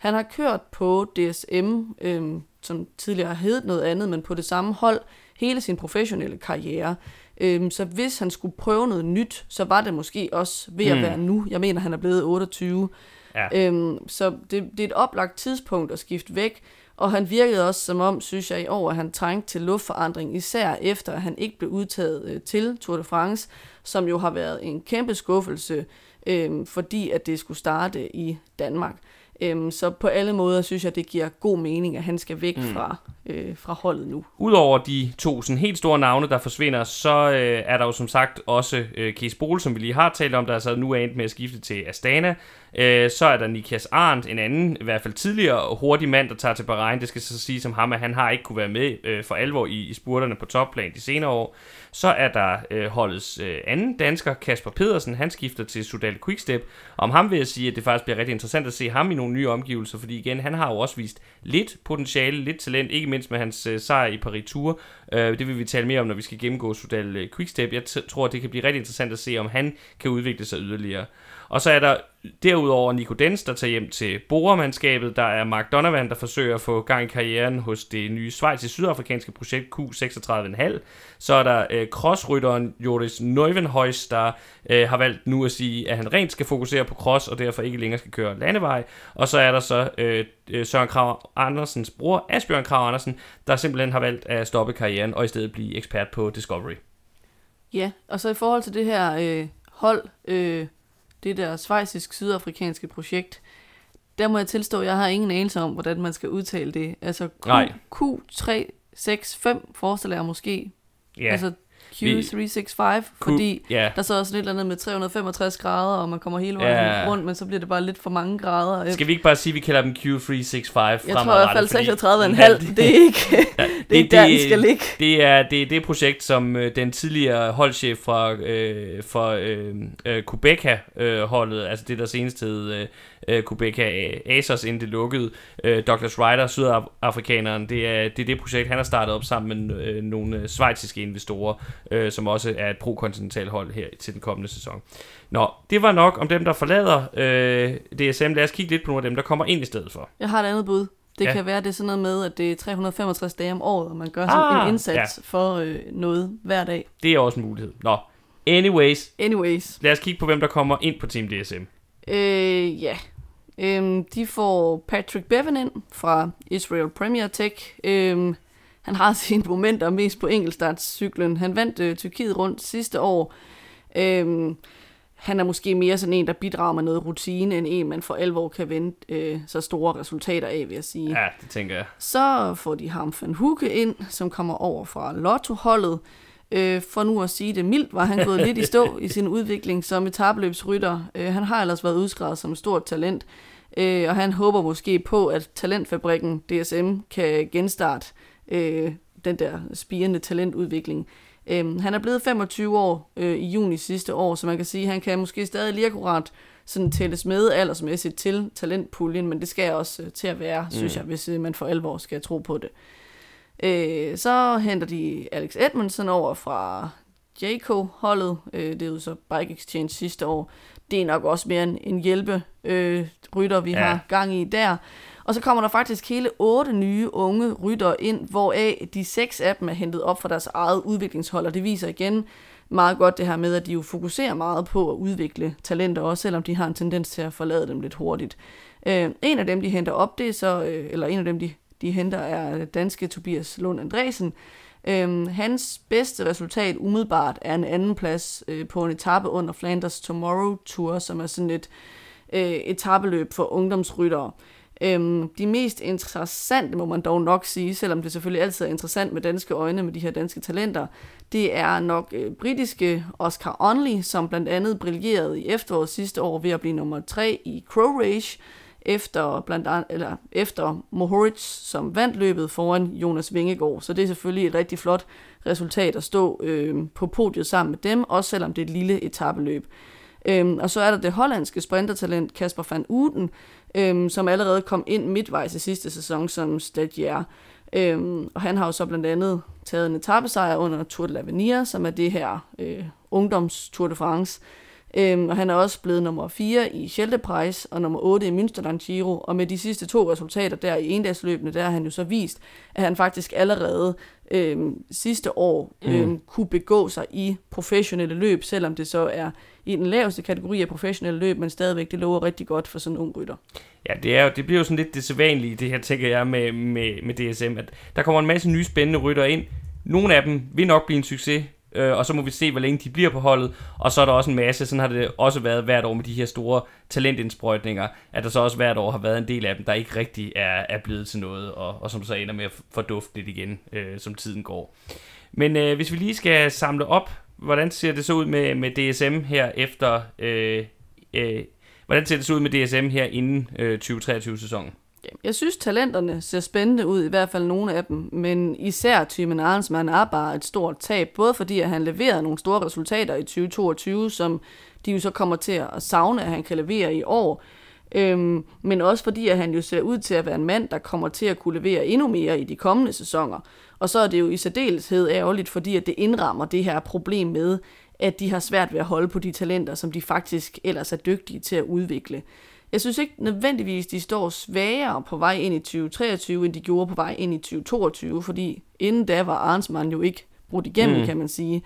Han har kørt på DSM, øh, som tidligere har heddet noget andet, men på det samme hold hele sin professionelle karriere. Øh, så hvis han skulle prøve noget nyt, så var det måske også ved at Mm. være nu. Jeg mener, han er blevet 28. Ja. Øhm, så det, det er et oplagt tidspunkt at skifte væk, og han virkede også som om, synes jeg i år, at han trængte til luftforandring, især efter at han ikke blev udtaget øh, til Tour de France, som jo har været en kæmpe skuffelse, øh, fordi at det skulle starte i Danmark. Øhm, så på alle måder synes jeg, det giver god mening, at han skal væk mm. fra, øh, fra holdet nu. Udover de to sådan helt store navne, der forsvinder, så øh, er der jo som sagt også øh, Kees Bol, som vi lige har talt om, der er så nu er endt med at skifte til Astana. Øh, så er der Nikias Arndt, en anden, i hvert fald tidligere hurtig mand, der tager til Bahrain. Det skal så sige som ham, at han har ikke kunne være med øh, for alvor i, i spurterne på topplan de senere år. Så er der øh, holdets øh, anden dansker, Kasper Pedersen, han skifter til Sudal Quickstep. Om ham vil jeg sige, at det faktisk bliver rigtig interessant at se ham i nogle nye omgivelser, fordi igen, han har jo også vist lidt potentiale, lidt talent, ikke mindst med hans øh, sejr i Paris Tour. Øh, det vil vi tale mere om, når vi skal gennemgå Sudal øh, Quickstep. Jeg t- tror, det kan blive rigtig interessant at se, om han kan udvikle sig yderligere. Og så er der derudover Nico Dens, der tager hjem til Borermandskabet. Der er Mark Donovan, der forsøger at få gang i karrieren hos det nye Schweiz-sydafrikanske projekt Q36,5. Så er der øh, crossrytteren Joris Neuvenhuis, der øh, har valgt nu at sige, at han rent skal fokusere på cross, og derfor ikke længere skal køre landevej. Og så er der så øh, øh, Søren Krav Andersens bror, Asbjørn Krav Andersen, der simpelthen har valgt at stoppe karrieren og i stedet blive ekspert på Discovery. Ja, og så i forhold til det her øh, hold, øh, det der svejsisk-sydafrikanske projekt, der må jeg tilstå, at jeg har ingen anelse om, hvordan man skal udtale det. Altså Q, Nej. Q365 forestiller jeg måske. Ja, Altså Q365, fordi ja. der så også lidt andet med 365 grader, og man kommer hele vejen Ja. rundt, men så bliver det bare lidt for mange grader. Skal vi ikke bare sige, at vi kalder dem Q365 jeg tror i hvert fald 36,5, det er ikke, Ja, det er ikke *laughs* der, den skal ligge. Det er det, er det projekt, som øh, den tidligere holdchef fra øh, for øh, øh, Quebeca-holdet, altså det der senest hed øh, øh, Quebeca Asos, inden det lukkede, øh, Douglas Ryder, sydafrikaneren, det er, det er det projekt, han har startet op sammen med øh, nogle øh, svejtiske investorer, øh, som også er et pro-kontinental hold her til den kommende sæson. Nå, det var nok om dem, der forlader øh, DSM. Lad os kigge lidt på nogle af dem, der kommer ind i stedet for. Jeg har et andet bud. Det Ja. ja. kan være, det er sådan noget med, at det er 365 dage om året, og man gør sådan Ah, en indsats ja. for øh, noget hver dag. Det er også en mulighed. Nå, anyways, Anyways, lad os kigge på, hvem der kommer ind på Team DSM. øh, ja. Øhm, de får Patrick Bevan ind fra Israel Premier Tech. Øhm, han har sine momenter mest på enkeltstartscyklen. Han vandt øh, Tyrkiet rundt sidste år. Øhm, han er måske mere sådan en, der bidrager med noget rutine, end en, man for alvor kan vente øh, så store resultater af, vil jeg sige. Ja, det tænker jeg. Så får de ham van Huke ind, som kommer over fra Lotto-holdet. Øh, for nu at sige det mildt, var han gået lidt i stå *laughs* i sin udvikling som etabløbsrytter. Øh, han har ellers været udskrevet som et stort talent, øh, og han håber måske på, at talentfabrikken DSM kan genstarte øh, den der spirende talentudvikling. Øh, han er blevet 25 år øh, i juni sidste år, så man kan sige, at han kan måske stadig lige akkurat sådan tælles med aldersmæssigt til talentpuljen, men det skal også øh, til at være, mm. synes jeg, hvis øh, man for alvor skal tro på det. Øh, så henter de Alex Edmondson over fra Jayco-holdet. Øh, det er jo så Bike Exchange sidste år. Det er nok også mere en, en hjælpe øh, rytter, vi ja. har gang i der. Og så kommer der faktisk hele otte nye unge ryttere ind, hvoraf de seks af dem er hentet op fra deres eget udviklingshold, og det viser igen meget godt det her med, at de jo fokuserer meget på at udvikle talenter, også selvom de har en tendens til at forlade dem lidt hurtigt. Øh, en af dem, de henter op, det er så, øh, eller en af dem, de, de henter, er danske Tobias Lund Andresen. Øhm, hans bedste resultat umiddelbart er en anden plads øh, på en etape under Flanders Tomorrow Tour, som er sådan et øh, etabeløb for ungdomsryttere. Øhm, de mest interessante, må man dog nok sige, selvom det selvfølgelig altid er interessant med danske øjne med de her danske talenter, det er nok øh, britiske Oscar Onley, som blandt andet brillerede i efteråret sidste år ved at blive nummer 3 i Crow Rage, efter, blandt an, eller efter Mohoric, som vandt løbet foran Jonas Vingegaard. Så det er selvfølgelig et rigtig flot resultat at stå øh, på podiet sammen med dem, også selvom det er et lille etabeløb. Øhm, og så er der det hollandske sprintertalent Kasper van Uden, øhm, som allerede kom ind midtvejs i sidste sæson som stagiaire. Øhm, og han har jo så blandt andet taget en etappesejr under Tour de l'Avenir, som er det her øh, ungdoms Tour de France. Øhm, og han er også blevet nummer 4 i Schelte og nummer 8 i Münsterland Giro. Og med de sidste to resultater der i endagsløbene, der har han jo så vist, at han faktisk allerede øhm, sidste år øhm, mm. kunne begå sig i professionelle løb, selvom det så er i den laveste kategori af professionelle løb, men stadigvæk det lover rigtig godt for sådan en ung rytter. Ja, det, er jo, det bliver jo sådan lidt det sædvanlige, det her tænker jeg med, med, med DSM, at der kommer en masse nye spændende rytter ind. Nogle af dem vil nok blive en succes, øh, og så må vi se, hvor længe de bliver på holdet. Og så er der også en masse, sådan har det også været hvert år med de her store talentindsprøjtninger, at der så også hvert år har været en del af dem, der ikke rigtig er, er blevet til noget, og, og som så ender med at fordufte lidt igen, øh, som tiden går. Men øh, hvis vi lige skal samle op, hvordan ser det så ud med, med DSM her efter... Øh, øh, hvordan ser det så ud med DSM her inden øh, 2023-sæsonen? Jeg synes, talenterne ser spændende ud, i hvert fald nogle af dem, men især Timen Arnsmann er bare et stort tab, både fordi at han leverede nogle store resultater i 2022, som de jo så kommer til at savne, at han kan levere i år, øhm, men også fordi at han jo ser ud til at være en mand, der kommer til at kunne levere endnu mere i de kommende sæsoner. Og så er det jo i særdeleshed ærgerligt, fordi at det indrammer det her problem med, at de har svært ved at holde på de talenter, som de faktisk ellers er dygtige til at udvikle. Jeg synes ikke nødvendigvis, de står svagere på vej ind i 2023, end de gjorde på vej ind i 2022, fordi inden da var Arnsmann jo ikke brudt igennem, mm. kan man sige.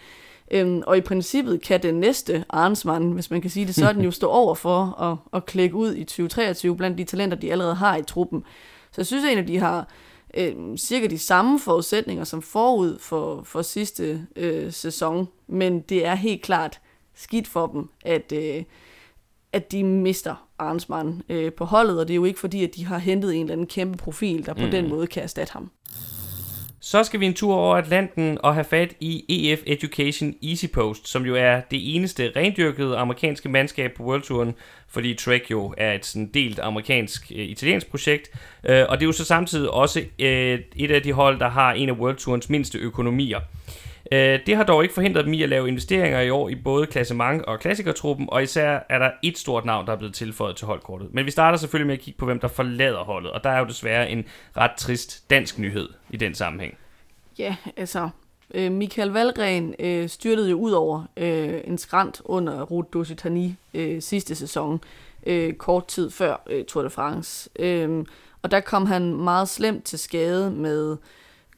Øhm, og i princippet kan den næste Arnsmann, hvis man kan sige det sådan, *laughs* jo stå over for at, at klække ud i 2023 blandt de talenter, de allerede har i truppen. Så jeg synes egentlig, de har øh, cirka de samme forudsætninger som forud for, for sidste øh, sæson, men det er helt klart skidt for dem, at, øh, at de mister Arnsmann øh, på holdet, og det er jo ikke fordi, at de har hentet en eller anden kæmpe profil, der på mm. den måde kan erstatte ham. Så skal vi en tur over Atlanten og have fat i EF Education Easy Post, som jo er det eneste rendyrkede amerikanske mandskab på World Touren, fordi Trek jo er et sådan delt amerikansk-italiensk øh, projekt, øh, og det er jo så samtidig også øh, et af de hold, der har en af World Tourens mindste økonomier. Øh, det har dog ikke forhindret dem i at lave investeringer i år i både klassement og klassikertruppen, og især er der et stort navn, der er blevet tilføjet til holdkortet. Men vi starter selvfølgelig med at kigge på, hvem der forlader holdet, og der er jo desværre en ret trist dansk nyhed i den sammenhæng. Ja, altså, øh, Michael Valgren øh, styrtede jo ud over øh, en skrant under Route d'Occitanie øh, sidste sæson, øh, kort tid før øh, Tour de France. Øh, og der kom han meget slemt til skade med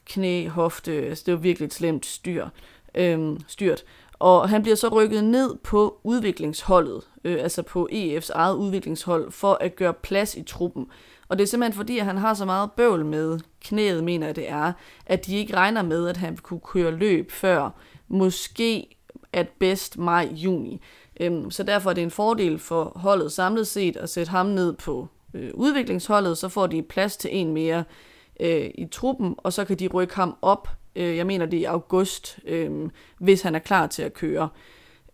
knæ, hofte, altså det var virkelig et slemt styr, øh, styrt. Og han bliver så rykket ned på udviklingsholdet, øh, altså på EF's eget udviklingshold, for at gøre plads i truppen. Og det er simpelthen fordi, at han har så meget bøvl med knæet, mener jeg det er, at de ikke regner med, at han kunne køre løb før måske at bedst maj-juni. Øhm, så derfor er det en fordel for holdet samlet set at sætte ham ned på øh, udviklingsholdet, så får de plads til en mere øh, i truppen, og så kan de rykke ham op, øh, jeg mener det er i august, øh, hvis han er klar til at køre.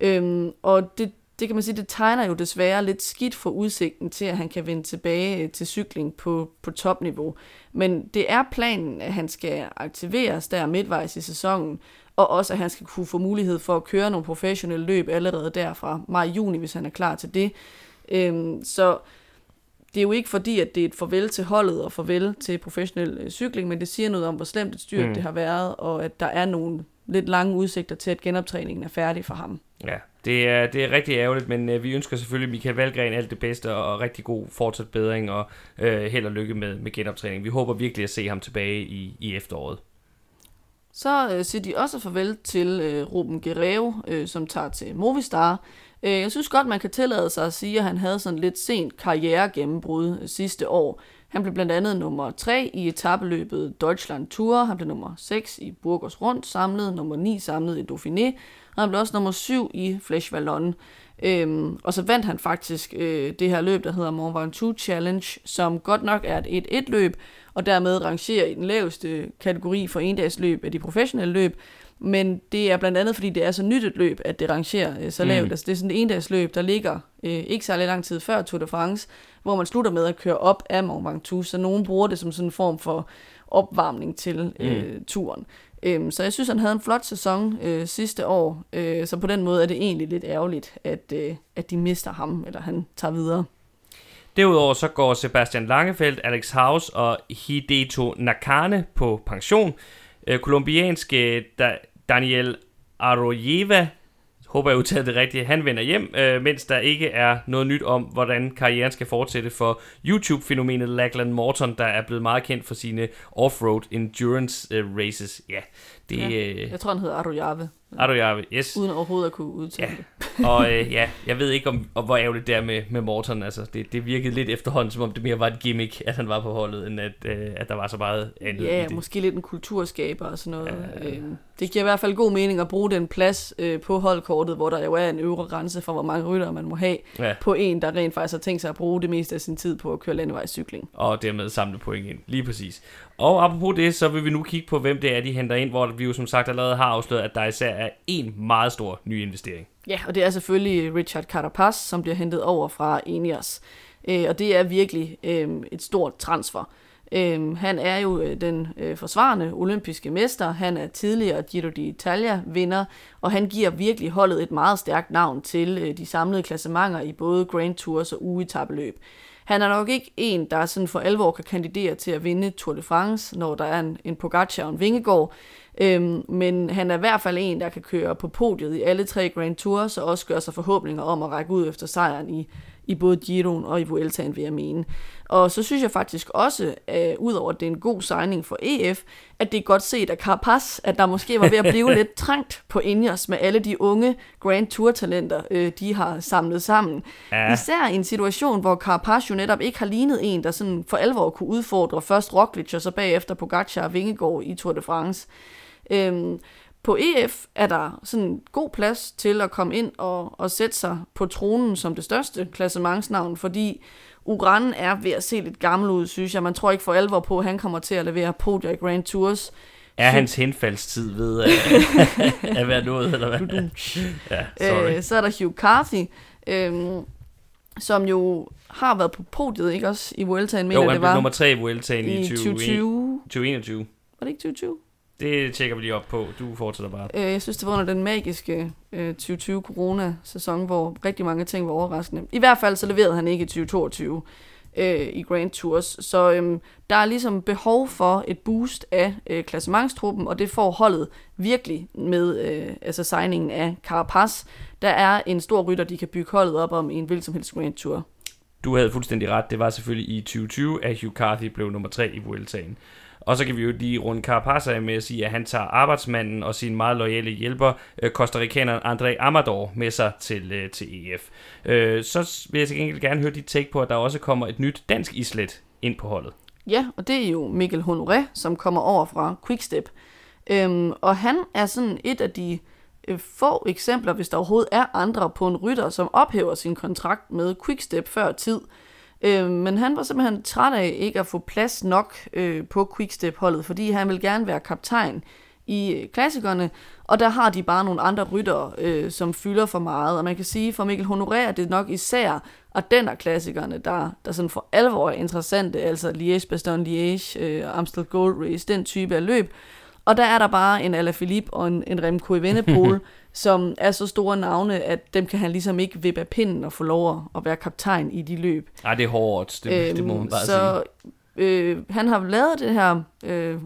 Øh, og det, det kan man sige, det tegner jo desværre lidt skidt for udsigten til, at han kan vende tilbage øh, til cykling på, på topniveau. Men det er planen, at han skal aktiveres der midtvejs i sæsonen, og også at han skal kunne få mulighed for at køre nogle professionelle løb allerede derfra maj-juni, hvis han er klar til det. Øhm, så det er jo ikke fordi, at det er et farvel til holdet og farvel til professionel øh, cykling, men det siger noget om, hvor slemt et styrt mm. det har været, og at der er nogle lidt lange udsigter til, at genoptræningen er færdig for ham. Ja, det er, det er rigtig ærgerligt, men øh, vi ønsker selvfølgelig Michael Valgren alt det bedste og, og rigtig god fortsat bedring og øh, held og lykke med, med genoptræning. Vi håber virkelig at se ham tilbage i, i efteråret. Så øh, siger de også farvel til øh, Ruben Guerrero, øh, som tager til Movistar. Øh, jeg synes godt, man kan tillade sig at sige, at han havde sådan lidt sent karrieregennembrud øh, sidste år. Han blev blandt andet nummer 3 i etabeløbet Deutschland Tour, han blev nummer 6 i Burgos Rundt samlet, nummer 9 samlet i Dauphiné, og han blev også nummer 7 i Flash Vallon. Øhm, og så vandt han faktisk øh, det her løb, der hedder Mont Ventoux Challenge, som godt nok er et 1-1-løb, og dermed rangerer i den laveste kategori for endagsløb af de professionelle løb, men det er blandt andet, fordi det er så nyt et løb, at det rangerer øh, så lavt. Mm. Altså, det er sådan et endagsløb, der ligger øh, ikke særlig lang tid før Tour de France, hvor man slutter med at køre op af Mont Ventoux, så nogen bruger det som sådan en form for opvarmning til øh, mm. turen. Øhm, så jeg synes, han havde en flot sæson øh, sidste år, øh, så på den måde er det egentlig lidt ærgerligt, at, øh, at de mister ham, eller han tager videre. Derudover så går Sebastian Langefeldt, Alex House og Hideto Nakane på pension. Øh, kolumbianske da- Daniel Arojeva, håber jeg udtalte det rigtigt, han vender hjem, øh, mens der ikke er noget nyt om, hvordan karrieren skal fortsætte for YouTube-fænomenet Lachlan Morton, der er blevet meget kendt for sine off-road endurance øh, races. Ja, det Ja. øh, Jeg tror, han hedder Arroyave, Arroyave, yes. uden overhovedet at kunne udtale Ja. det. *laughs* Og øh, ja, jeg ved ikke, om, om hvor ærgerligt det er med, med Morton. Altså, det, det virkede lidt efterhånden, som om det mere var et gimmick, at han var på holdet, end at, øh, at der var så meget andet Ja, måske lidt en kulturskaber og sådan noget. Ja. Øhm, det giver i hvert fald god mening at bruge den plads øh, på holdkortet, hvor der jo er en øvre grænse for, hvor mange ryttere man må have, Ja, på en, der rent faktisk har tænkt sig at bruge det meste af sin tid på at køre landevejscykling. og dermed samle point ind. Lige præcis. Og apropos det, så vil vi nu kigge på, hvem det er, de henter ind, hvor vi jo som sagt allerede har afsløret, at der især er en meget stor ny investering. Ja, og det er selvfølgelig Richard Carapaz, som bliver hentet over fra Enias. Øh, og det er virkelig øh, et stort transfer. Øh, han er jo øh, den øh, forsvarende olympiske mester. Han er tidligere Giro d'Italia vinder, og han giver virkelig holdet et meget stærkt navn til øh, de samlede klassementer i både Grand Tours og ugetabeløb. Han er nok ikke en, der sådan for alvor kan kandidere til at vinde Tour de France, når der er en, en Pogacar og en Vingegaard. Øhm, men han er i hvert fald en, der kan køre på podiet i alle tre Grand Tours, og også gøre sig forhåbninger om at række ud efter sejren i, i både Giroen og i Vueltaen, vil jeg mene. Og så synes jeg faktisk også, at udover at det er en god signing for EF, at det er godt set af Carapaz, at der måske var ved at blive *laughs* lidt trængt på Ineos med alle de unge Grand Tour-talenter, øh, de har samlet sammen. Ja. Især i en situation, hvor Carapaz jo netop ikke har lignet en, der sådan for alvor kunne udfordre først Roglic og så bagefter Pogacar og Vingegaard i Tour de France. Øhm, på EF er der sådan god plads til at komme ind og, og sætte sig på tronen som det største klassementsnavn, fordi Uran er ved at se lidt gammel ud, synes jeg. Man tror ikke for alvor på, at han kommer til at levere podier i Grand Tours. Er hans henfaldstid ved at, *laughs* at være noget, eller hvad? *laughs* ja, sorry. Øh, så er der Hugh Carthy, øhm, som jo har været på podiet, ikke også i Vueltaen, mener Jo, han det var nummer 3 i Vueltaen i, i 2020. 2020. 2021. Var det ikke 2020? Det tjekker vi lige op på. Du fortsætter bare. Øh, jeg synes, det var under den magiske øh, 2020-corona-sæson, hvor rigtig mange ting var overraskende. I hvert fald så leverede han ikke i 2022 øh, i Grand Tours. Så øh, der er ligesom behov for et boost af øh, klassementstruppen, og det får holdet virkelig med øh, altså signingen af Carapaz. Der er en stor rytter, de kan bygge holdet op om i en hvilken som helst Grand Tour. Du havde fuldstændig ret. Det var selvfølgelig i 2020, at Hugh Carthy blev nummer 3 i Vueltaen. Og så kan vi jo lige runde Carapaz af med at sige, at han tager arbejdsmanden og sin meget loyale hjælper, øh, kostarikaneren André Amador, med sig til, øh, til EF. Øh, så vil jeg til gengæld gerne høre dit take på, at der også kommer et nyt dansk islet ind på holdet. Ja, og det er jo Mikkel Honoré, som kommer over fra Quickstep. Øhm, og han er sådan et af de øh, få eksempler, hvis der overhovedet er andre, på en rytter, som ophæver sin kontrakt med Quickstep før tid. Øh, men han var simpelthen træt af ikke at få plads nok øh, på Quickstep-holdet, fordi han vil gerne være kaptajn i øh, klassikerne, og der har de bare nogle andre ryttere, øh, som fylder for meget. Og man kan sige, for Mikkel Honorer er det nok især og den er klassikerne, der, der sådan for alvor er interessante, altså Liège-Bastogne-Liège, øh, Amstel Gold Race, den type af løb. Og der er der bare en Alaphilippe og en, en Remco Evenepoel, *laughs* som er så store navne, at dem kan han ligesom ikke vippe af pinden og få lov at- være kaptajn i de løb. Ej, det er hårdt. Det, øhm, det må man bare så, sige. Øh, han har lavet det her øh,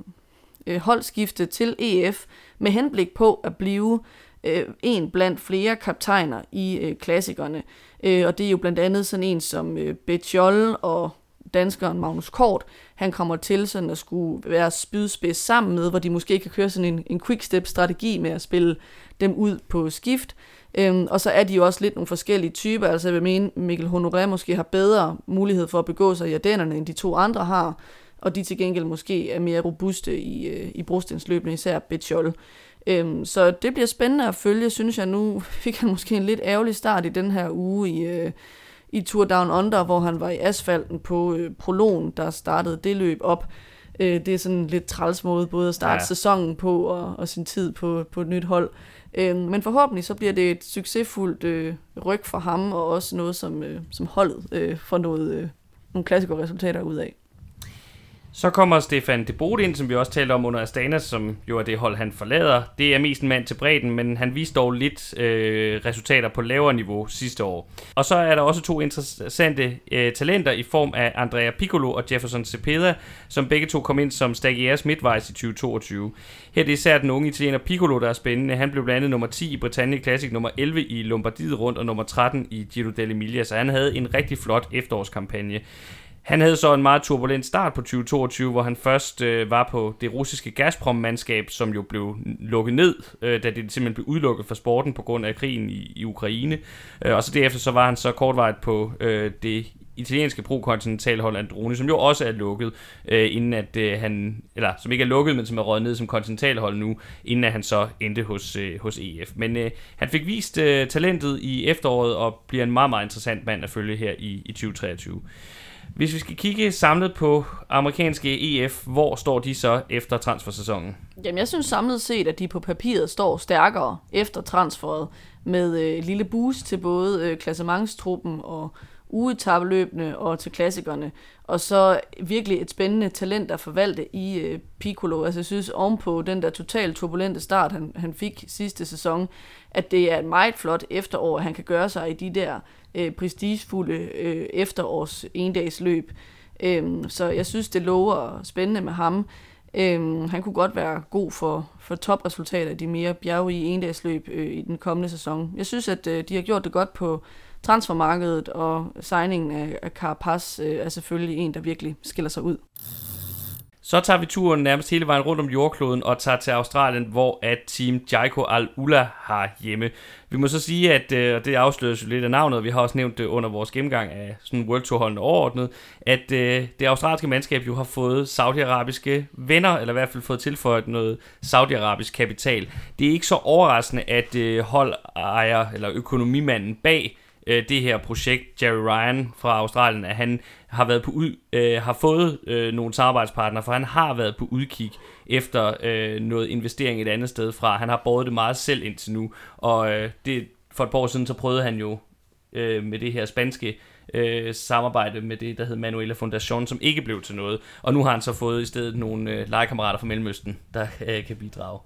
øh, holdskifte til EF med henblik på at blive øh, en blandt flere kaptajner i øh, klassikerne. Øh, og det er jo blandt andet sådan en som øh, Betjol og danskeren Magnus Kort. Han kommer til sådan at skulle være spydspids sammen med, hvor de måske kan køre sådan en, en quick-step-strategi med at spille dem ud på skift. Øhm, og så er de jo også lidt nogle forskellige typer. Altså jeg vil mene, Mikkel Honoré måske har bedre mulighed for at begå sig i Ardennerne, end de to andre har. Og de til gengæld måske er mere robuste i, øh, i brostensløbene, især Betjol. Øhm, så det bliver spændende at følge, synes jeg. Nu *laughs* fik han måske en lidt ærgerlig start i den her uge i, øh, i Tour Down Under, hvor han var i asfalten på øh, prologen, der startede det løb op. Øh, det er sådan en lidt træls måde både at starte Ja. ja. sæsonen på og, og sin tid på, på et nyt hold. Øh, men forhåbentlig så bliver det et succesfuldt øh, ryg for ham, og også noget, som, øh, som holdet øh, får noget, øh, nogle klassiske resultater ud af. Så kommer Stefan de Bode ind, som vi også talte om under Astana, som jo er det hold, han forlader. Det er mest en mand til bredden, men han viste dog lidt øh, resultater på lavere niveau sidste år. Og så er der også to interessante øh, talenter i form af Andrea Piccolo og Jefferson Cepeda, som begge to kom ind som Stagiaires midtvejs i 2022. Her er det især den unge italiener Piccolo, der er spændende. Han blev blandt andet nummer 10 i Britannia Classic, nummer 11 i Lombardiet rundt og nummer 13 i Giro dell'Emilia, så han havde en rigtig flot efterårskampagne. Han havde så en meget turbulent start på 2022, hvor han først øh, var på det russiske Gazprom-mandskab, som jo blev lukket ned, øh, da det simpelthen blev udelukket fra sporten på grund af krigen i, i Ukraine. Øh, og så derefter så var han så kortvarigt på øh, det italienske pro-kontinentalhold Androni, som jo også er lukket, øh, inden at øh, han, eller som ikke er lukket, men som er røget ned som kontinentalhold nu, inden at han så endte hos, øh, hos EF. Men øh, han fik vist øh, talentet i efteråret, og bliver en meget, meget interessant mand at følge her i, i 2023. Hvis vi skal kigge samlet på amerikanske EF, hvor står de så efter transfersæsonen? Jamen, jeg synes samlet set, at de på papiret står stærkere efter transferet med øh, lille boost til både øh, klassementstruppen og ugetabeløbene og til klassikerne. Og så virkelig et spændende talent at forvalte i øh, Piccolo. Altså jeg synes ovenpå den der totalt turbulente start, han, han fik sidste sæson, at det er et meget flot efterår, han kan gøre sig i de der øh, prestigefulde øh, efterårs endagsløb. Øhm, så jeg synes, det lover spændende med ham. Øhm, han kunne godt være god for, for topresultater i de mere bjerge i endagsløb øh, i den kommende sæson. Jeg synes, at øh, de har gjort det godt på transfermarkedet, og signingen af, af Carapaz øh, er selvfølgelig en, der virkelig skiller sig ud. Så tager vi turen nærmest hele vejen rundt om jordkloden og tager til Australien, hvor at Team Jaiko Al-Ula har hjemme. Vi må så sige, at øh, og det afsløres jo lidt af navnet, vi har også nævnt det under vores gennemgang af sådan World Tour holdene overordnet, at øh, det australske mandskab jo har fået saudiarabiske venner, eller i hvert fald fået tilføjet noget saudiarabisk kapital. Det er ikke så overraskende, at øh, hold holdejer, eller økonomimanden bag øh, det her projekt, Jerry Ryan fra Australien, at han har været på ud, øh, har fået øh, nogle samarbejdspartnere, for han har været på udkig efter øh, noget investering et andet sted fra. Han har båret det meget selv indtil nu, og øh, det, for et par år siden, så prøvede han jo øh, med det her spanske øh, samarbejde med det, der hed Manuela Foundation, som ikke blev til noget. Og nu har han så fået i stedet nogle øh, legekammerater fra Mellemøsten, der øh, kan bidrage.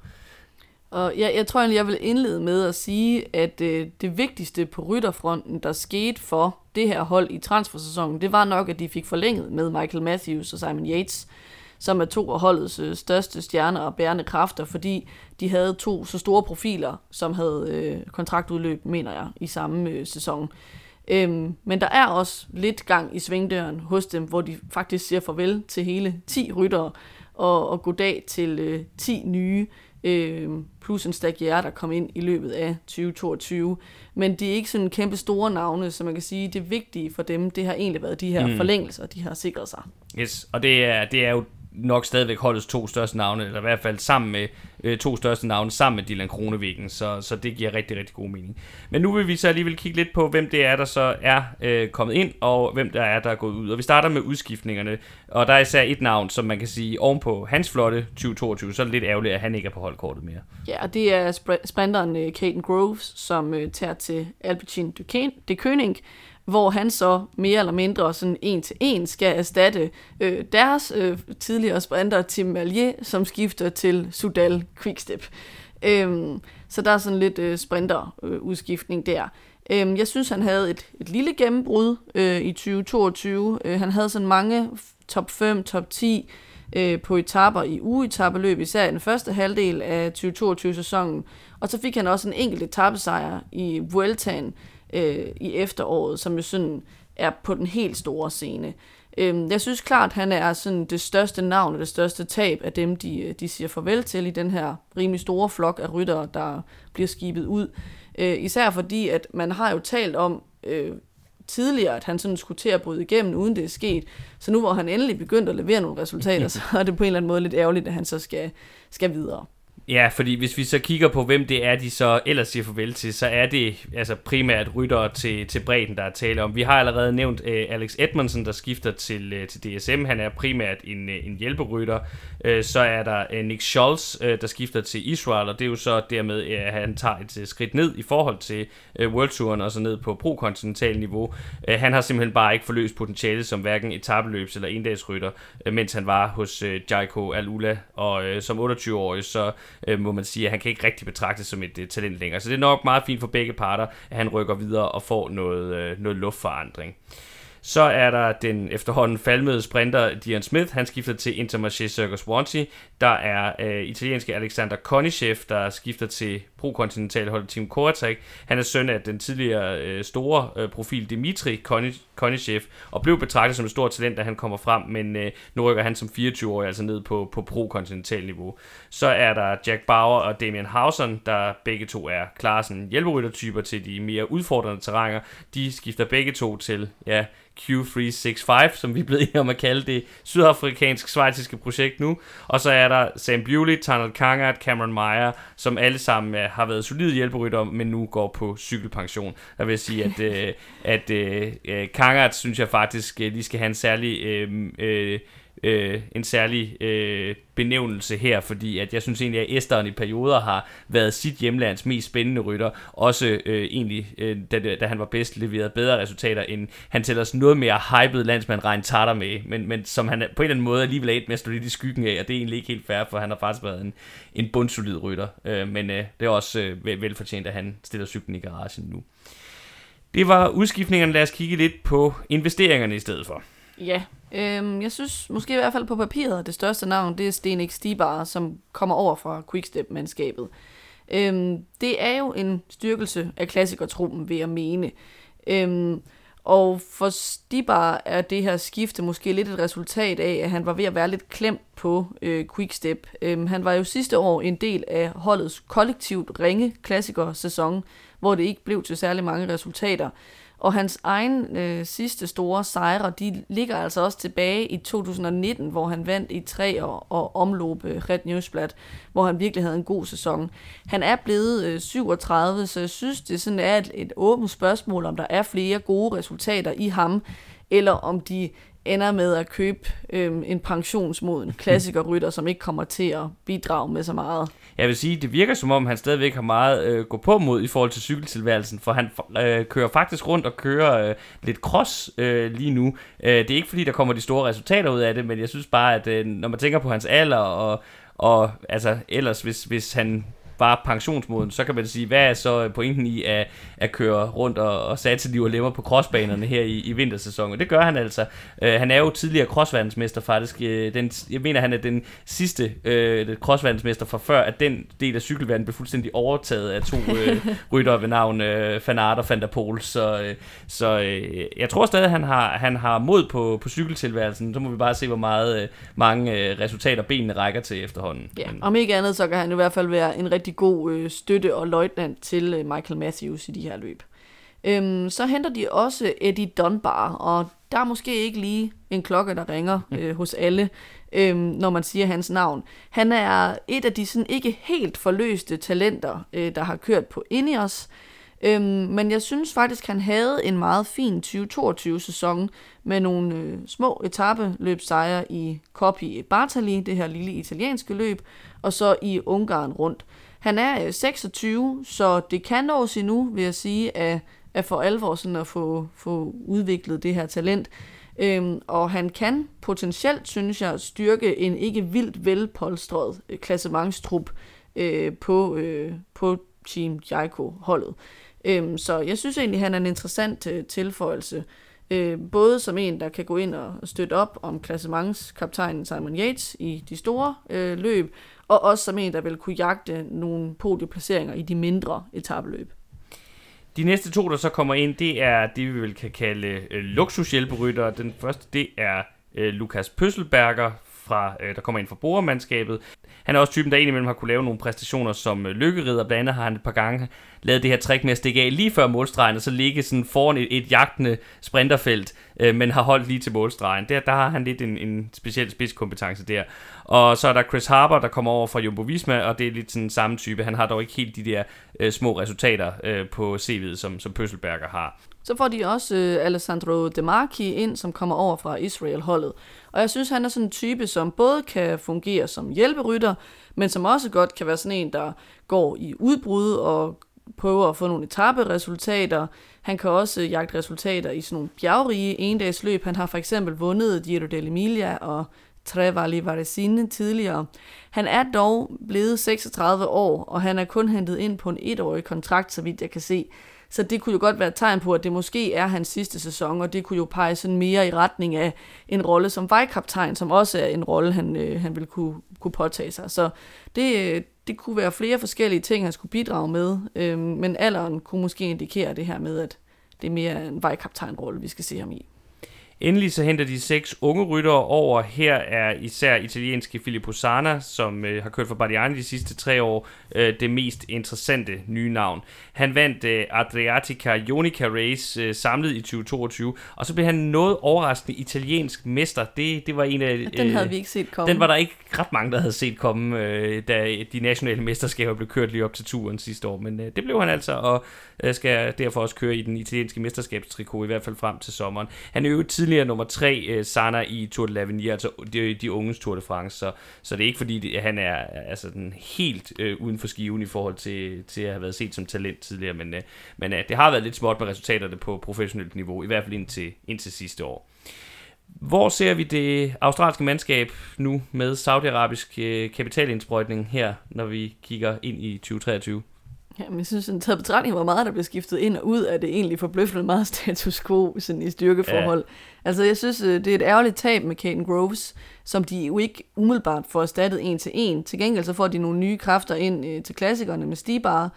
Og jeg, jeg tror egentlig, jeg vil indlede med at sige, at øh, det vigtigste på rytterfronten, der skete for det her hold i transfersæsonen, det var nok, at de fik forlænget med Michael Matthews og Simon Yates, som er to af holdets øh, største stjerner og bærende kræfter, fordi de havde to så store profiler, som havde øh, kontraktudløb, mener jeg, i samme øh, sæson. Øhm, men der er også lidt gang i svingdøren hos dem, hvor de faktisk siger farvel til hele 10 ryttere, og, og goddag til øh, 10 nye øh, plus en stagiaire, der kom ind i løbet af 2022. Men det er ikke sådan kæmpe store navne, så man kan sige, det vigtige for dem, det har egentlig været de her mm. forlængelser, de har sikret sig. Yes, og det er, det er jo nok stadigvæk holdets to største navne, eller i hvert fald sammen med øh, to største navne, sammen med Dylan Kronevikken, så, så det giver rigtig, rigtig god mening. Men nu vil vi så alligevel kigge lidt på, hvem det er, der så er øh, kommet ind, og hvem der er, der er gået ud. Og vi starter med udskiftningerne, og der er især et navn, som man kan sige, ovenpå hans flotte 2022, så er det lidt ærgerligt, at han ikke er på holdkortet mere. Ja, og det er sprinteren øh, Caden Groves, som øh, tager til Alpecin de König, hvor han så mere eller mindre sådan en til en skal erstatte øh, deres øh, tidligere sprinter Tim Malier, som skifter til Sudal Quickstep. Øhm, så der er sådan lidt øh, sprinterudskiftning øh, der. Øhm, jeg synes, han havde et, et lille gennembrud øh, i 2022. Øh, han havde sådan mange top 5, top 10 øh, på etaper i ugeetappeløb, især i den første halvdel af 2022-sæsonen. Og så fik han også en enkelt etappesejr i Vueltaen, øh, i efteråret, som jo sådan er på den helt store scene. Øh, jeg synes klart, at han er sådan det største navn og det største tab af dem, de, de siger farvel til i den her rimelig store flok af ryttere, der bliver skibet ud. Øh, især fordi, at man har jo talt om øh, tidligere, at han sådan skulle til at bryde igennem, uden det er sket. Så nu hvor han endelig begyndt at levere nogle resultater, *laughs* så er det på en eller anden måde lidt ærgerligt, at han så skal, skal videre. Ja, fordi hvis vi så kigger på, hvem det er, de så ellers siger farvel til, så er det altså primært ryttere til, til bredden, der er tale om. Vi har allerede nævnt uh, Alex Edmondson, der skifter til, uh, til DSM. Han er primært en, uh, en hjælperytter. Uh, så er der uh, Nick Scholz, uh, der skifter til Israel, og det er jo så dermed, at han tager et uh, skridt ned i forhold til uh, World Touren, og så ned på pro-kontinental niveau. Uh, han har simpelthen bare ikke forløst potentiale som hverken etabeløbs- eller endagsrytter, uh, mens han var hos uh, Jaiko Alula, og uh, som 28-årig, så øh, må man sige, at han kan ikke rigtig betragtes som et øh, talent længere. Så det er nok meget fint for begge parter, at han rykker videre og får noget, øh, noget luftforandring. Så er der den efterhånden falmede sprinter Dion Smith. Han skifter til Intermarché Circus Swansea. Der er øh, italienske Alexander Konishev, der skifter til pro-kontinentale Team Koratak. Han er søn af den tidligere øh, store øh, profil Dimitri Konishev, og blev betragtet som et stort talent, da han kommer frem, men øh, nu rykker han som 24-årig altså ned på, på pro-kontinental niveau. Så er der Jack Bauer og Damian Hausen, der begge to er klare sådan hjælperyttertyper til de mere udfordrende terrænger. De skifter begge to til, ja, Q365, som vi er blevet *laughs* enige om at kalde det sydafrikansk-svejtiske projekt nu. Og så er der Sam Bewley, Tanel Kangert, Cameron Meyer, som alle sammen er, har været solid hjælperytter, men nu går på cykelpension. Der vil jeg sige, at, øh, at øh, øh Kangert synes jeg faktisk øh, lige skal have en særlig... Øh, øh, øh, en særlig øh, benævnelse her, fordi at jeg synes egentlig, at Esteren i perioder har været sit hjemlands mest spændende rytter, også øh, egentlig, øh, da, da han var bedst, leveret bedre resultater, end han tæller os noget mere hyped landsmand Rein Tatter med, men, men som han på en eller anden måde alligevel er et med at stå lidt i skyggen af, og det er egentlig ikke helt fair, for han har faktisk været en, en bundsolid rytter, øh, men øh, det er også øh, velfortjent, at han stiller cyklen i garagen nu. Det var udskiftningerne. Lad os kigge lidt på investeringerne i stedet for. Ja, øhm, jeg synes måske i hvert fald på papiret, at det største navn, det er Sten Stibar, som kommer over fra Quickstep-mandskabet. Øhm, det er jo en styrkelse af klassikertruppen, vil jeg mene. Øhm, og for Stibar er det her skifte måske lidt et resultat af, at han var ved at være lidt klemt på øh, Quickstep. Øhm, han var jo sidste år en del af holdets kollektivt ringe klassikersæson, hvor det ikke blev til særlig mange resultater. Og hans egen øh, sidste store sejre, de ligger altså også tilbage i 2019, hvor han vandt i tre år og omløb øh, Red Newsblad, hvor han virkelig havde en god sæson. Han er blevet øh, 37, så jeg synes, det sådan er et, et åbent spørgsmål, om der er flere gode resultater i ham, eller om de ender med at købe øh, en pensionsmoden klassikerrytter, som ikke kommer til at bidrage med så meget. Jeg vil sige, det virker som om, han stadigvæk har meget øh, gå på mod i forhold til cykeltilværelsen, for han øh, kører faktisk rundt og kører øh, lidt cross øh, lige nu. Øh, det er ikke fordi, der kommer de store resultater ud af det, men jeg synes bare, at øh, når man tænker på hans alder, og, og altså ellers, hvis, hvis han var pensionsmoden, så kan man sige, hvad er så pointen i at, at køre rundt og, og satse liv og lemmer på crossbanerne her i, i vintersæsonen? Det gør han altså. Uh, han er jo tidligere crossverdensmester faktisk. Uh, den, jeg mener, han er den sidste uh, crossverdensmester fra før, at den del af cykelverdenen blev fuldstændig overtaget af to uh, *laughs* ryttere ved navn uh, Fanart og Van der Pol. Så, uh, så uh, jeg tror stadig, at han har, han har mod på, på cykeltilværelsen. Så må vi bare se, hvor meget uh, mange uh, resultater benene rækker til efterhånden. Ja, om ikke andet, så kan han i hvert fald være en rigtig rigtig god øh, støtte og løjtnant til øh, Michael Matthews i de her løb. Øhm, så henter de også Eddie Dunbar, og der er måske ikke lige en klokke, der ringer øh, hos alle, øh, når man siger hans navn. Han er et af de sådan ikke helt forløste talenter, øh, der har kørt på Ineos, Øhm, men jeg synes faktisk, han havde en meget fin 2022-sæson med nogle øh, små etabeløbsejre i Coppi Bartali, det her lille italienske løb, og så i Ungarn rundt. Han er øh, 26, så det kan nås endnu, vil jeg sige, at, at for alvor sådan at få, få udviklet det her talent. Øhm, og han kan potentielt, synes jeg, styrke en ikke vildt velpolstret øh, klassementstrup øh, på, øh, på Team Jaiko-holdet. Øhm, så jeg synes egentlig, han er en interessant øh, tilføjelse. Øh, både som en, der kan gå ind og støtte op om klassementskaptajnen Simon Yates i de store øh, løb, og også som en, der vil kunne jagte nogle podieplaceringer i de mindre etabeløb. De næste to, der så kommer ind, det er det, vi vil kan kalde øh, luksushjælperytter. Den første, det er øh, Lukas Pøsselberger, fra, øh, der kommer ind fra borgermandskabet. Han er også typen, der indimellem har kunne lave nogle præstationer som øh, lykkerider. Blandt andet har han et par gange lavet det her trick med at stikke af lige før målstregen, og så ligge sådan foran et, et jagtende sprinterfelt, øh, men har holdt lige til målstregen. Der, der har han lidt en, en speciel spidskompetence der. Og så er der Chris Harper, der kommer over fra Jumbo Visma, og det er lidt sådan samme type. Han har dog ikke helt de der øh, små resultater øh, på CV'et, som, som Pøsselberger har. Så får de også øh, Alessandro De Marchi ind, som kommer over fra Israel-holdet. Og jeg synes, han er sådan en type, som både kan fungere som hjælperytter, men som også godt kan være sådan en, der går i udbrud og prøver at få nogle etape-resultater. Han kan også øh, jagte resultater i sådan nogle bjergrige endagsløb. Han har for eksempel vundet Giro dell'Emilia og Trevali Varesine tidligere. Han er dog blevet 36 år, og han er kun hentet ind på en etårig kontrakt, så vidt jeg kan se. Så det kunne jo godt være et tegn på, at det måske er hans sidste sæson, og det kunne jo pege sådan mere i retning af en rolle som vejkaptajn, som også er en rolle, han, øh, han vil kunne, kunne påtage sig. Så det, øh, det kunne være flere forskellige ting, han skulle bidrage med, øh, men alderen kunne måske indikere det her med, at det er mere en vejkaptajnrolle, vi skal se ham i. Endelig så henter de seks unge ryttere over. Her er især italienske Filippo Sana, som øh, har kørt for Bardiani de sidste tre år, øh, det mest interessante nye navn. Han vandt øh, Adriatica Ionica Race øh, samlet i 2022, og så blev han noget overraskende italiensk mester. Det, det var en af... Øh, den havde vi ikke set komme. Den var der ikke ret mange, der havde set komme, øh, da de nationale mesterskaber blev kørt lige op til turen sidste år. Men øh, det blev han altså, og øh, skal derfor også køre i den italienske mesterskabstrikot, i hvert fald frem til sommeren. Han er jo tidligere nummer tre, øh, Sana i Tour de l'Avenir, altså de, de unges Tour de France, så, så det er ikke fordi, det, han er altså, den helt øh, uden for skiven i forhold til, til at have været set som talent tidligere, men, øh, men øh, det har været lidt småt med resultaterne på professionelt niveau, i hvert fald indtil, indtil sidste år. Hvor ser vi det australske mandskab nu med saudiarabisk øh, kapitalindsprøjtning her, når vi kigger ind i 2023? Jamen, jeg synes, at taget betragtning, hvor meget der bliver skiftet ind og ud, af det egentlig forbløffende meget status quo sådan i styrkeforhold. Ja. Altså, jeg synes, øh, det er et ærgerligt tab med Caden Groves, som de jo ikke umiddelbart får erstattet en til en. Til gengæld så får de nogle nye kræfter ind øh, til klassikerne med Stibar,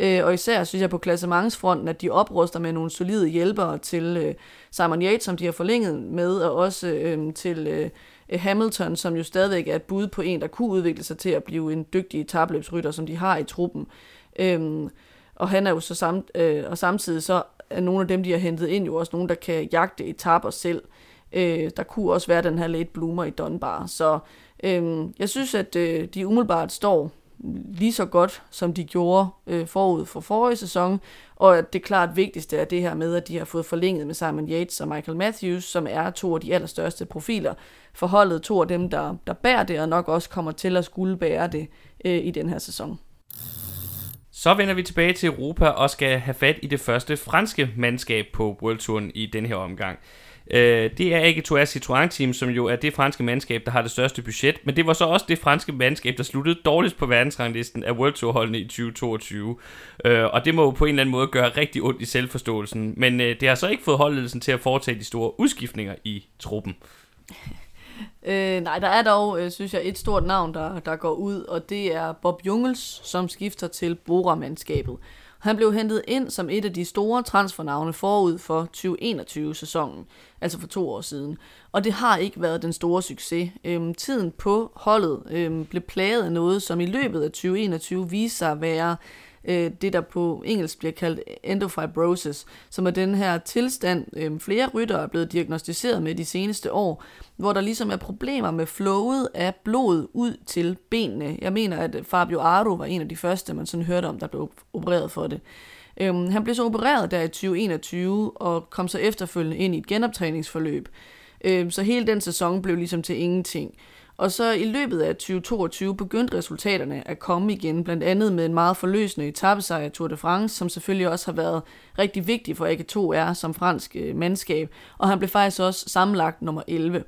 øh, og især synes jeg på klassementsfronten, at de opruster med nogle solide hjælpere til øh, Simon Yates, som de har forlænget med, og også øh, til øh, Hamilton, som jo stadigvæk er et bud på en, der kunne udvikle sig til at blive en dygtig tabløbsrytter, som de har i truppen. Øhm, og han er jo så samt, øh, og samtidig så er nogle af dem, de har hentet ind, jo også nogen, der kan jagte etaper selv. Øh, der kunne også være den her late bloomer i Dunbar. Så øh, jeg synes, at øh, de umiddelbart står lige så godt, som de gjorde øh, forud for forrige sæson, og at det klart vigtigste er det her med, at de har fået forlænget med Simon Yates og Michael Matthews, som er to af de allerstørste profiler for holdet, to af dem, der, der bærer det, og nok også kommer til at skulle bære det øh, i den her sæson. Så vender vi tilbage til Europa og skal have fat i det første franske mandskab på World Touren i den her omgang. Øh, det er ikke Tour Citroën Team, som jo er det franske mandskab, der har det største budget, men det var så også det franske mandskab, der sluttede dårligst på verdensranglisten af World Tour holdene i 2022. Øh, og det må jo på en eller anden måde gøre rigtig ondt i selvforståelsen, men øh, det har så ikke fået holdledelsen til at foretage de store udskiftninger i truppen. Øh, nej, der er dog, øh, synes jeg, et stort navn, der, der går ud, og det er Bob Jungels, som skifter til Bora-mandskabet. Han blev hentet ind som et af de store transfernavne forud for 2021-sæsonen, altså for to år siden. Og det har ikke været den store succes. Øhm, tiden på holdet øhm, blev plaget af noget, som i løbet af 2021 viste sig at være øh, det, der på engelsk bliver kaldt endofibrosis, som er den her tilstand, øh, flere ryttere er blevet diagnostiseret med de seneste år, hvor der ligesom er problemer med flowet af blod ud til benene. Jeg mener, at Fabio Aro var en af de første, man sådan hørte om, der blev opereret for det. Øhm, han blev så opereret der i 2021 og kom så efterfølgende ind i et genoptræningsforløb. Øhm, så hele den sæson blev ligesom til ingenting. Og så i løbet af 2022 begyndte resultaterne at komme igen, blandt andet med en meget forløsende etappesejr Tour de France, som selvfølgelig også har været rigtig vigtig for AG2R som fransk øh, mandskab, og han blev faktisk også sammenlagt nummer 11.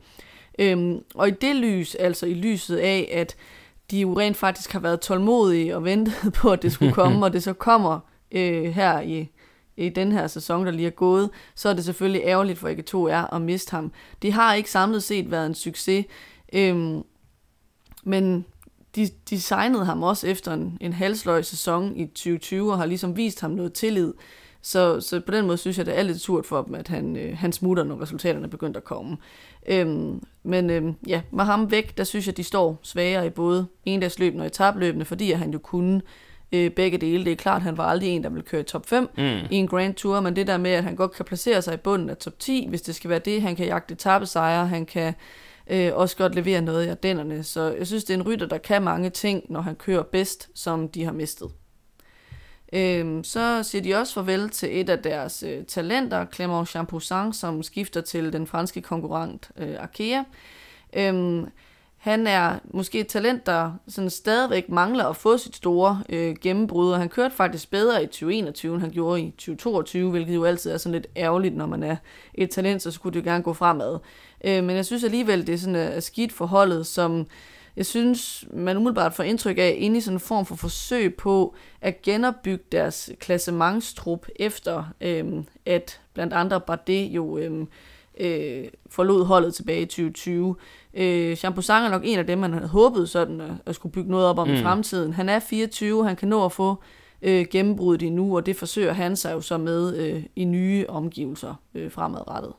Øhm, og i det lys, altså i lyset af, at de jo rent faktisk har været tålmodige og ventet *laughs* på, at det skulle komme, *laughs* og det så kommer øh, her i, i den her sæson, der lige er gået, så er det selvfølgelig ærgerligt for AG2R at miste ham. Det har ikke samlet set været en succes, Øhm, men de designede ham også efter en, en halsløg sæson i 2020, og har ligesom vist ham noget tillid. Så, så på den måde synes jeg, det er lidt surt for dem, at han, øh, han smutter, når resultaterne er begyndt at komme. Øhm, men øh, ja, med ham væk, der synes jeg, de står svagere i både endagsløbene og etabløbene, fordi at han jo kunne øh, begge dele. Det er klart, han var aldrig en, der ville køre i top 5 mm. i en Grand Tour, men det der med, at han godt kan placere sig i bunden af top 10, hvis det skal være det, han kan jagte etappesejre, han kan øh, også godt levere noget i ardennerne. Så jeg synes, det er en rytter, der kan mange ting, når han kører bedst, som de har mistet. Øh, så siger de også farvel til et af deres øh, talenter, Clément Champoussin, som skifter til den franske konkurrent øh, Arkea. Øh, han er måske et talent, der sådan stadigvæk mangler at få sit store øh, gennembrud, og han kørte faktisk bedre i 2021, end han gjorde i 2022, hvilket jo altid er sådan lidt ærgerligt, når man er et talent, så skulle det jo gerne gå fremad. Øh, men jeg synes alligevel, det er sådan er skidt forholdet, som jeg synes, man umiddelbart får indtryk af, inde i sådan en form for forsøg på at genopbygge deres klassementstrup efter, øh, at blandt andre Bardet jo øh, øh, forlod holdet tilbage i 2020. Øh, Champoussin er nok en af dem, man havde håbet sådan at, at skulle bygge noget op om mm. i fremtiden. Han er 24, han kan nå at få øh, gennembruddet endnu, og det forsøger han sig jo så med øh, i nye omgivelser øh, fremadrettet.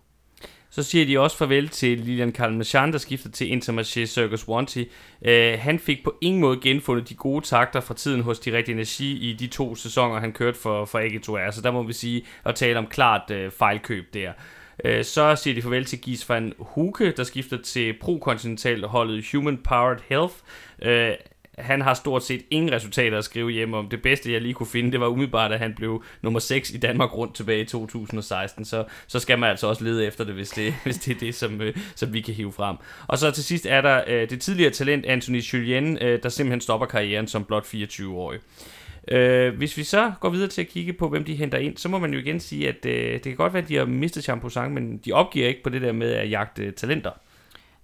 Så siger de også farvel til Lilian Kalmachan, der skifter til Intermarché Circus Wanty. Uh, han fik på ingen måde genfundet de gode takter fra tiden hos Direct Energi i de to sæsoner, han kørte for, for AG2R. Så der må vi sige at tale om klart uh, fejlkøb der. Uh, så siger de farvel til Gies van Huke, der skifter til pro-kontinental holdet Human Powered Health. Uh, han har stort set ingen resultater at skrive hjem om. Det bedste, jeg lige kunne finde, det var umiddelbart, at han blev nummer 6 i Danmark rundt tilbage i 2016. Så, så skal man altså også lede efter det, hvis det, *laughs* hvis det er det, som, øh, som vi kan hive frem. Og så til sidst er der øh, det tidligere talent Anthony Julien, øh, der simpelthen stopper karrieren som blot 24-årig. Øh, hvis vi så går videre til at kigge på, hvem de henter ind, så må man jo igen sige, at øh, det kan godt være, at de har mistet Champoussin, men de opgiver ikke på det der med at jagte talenter.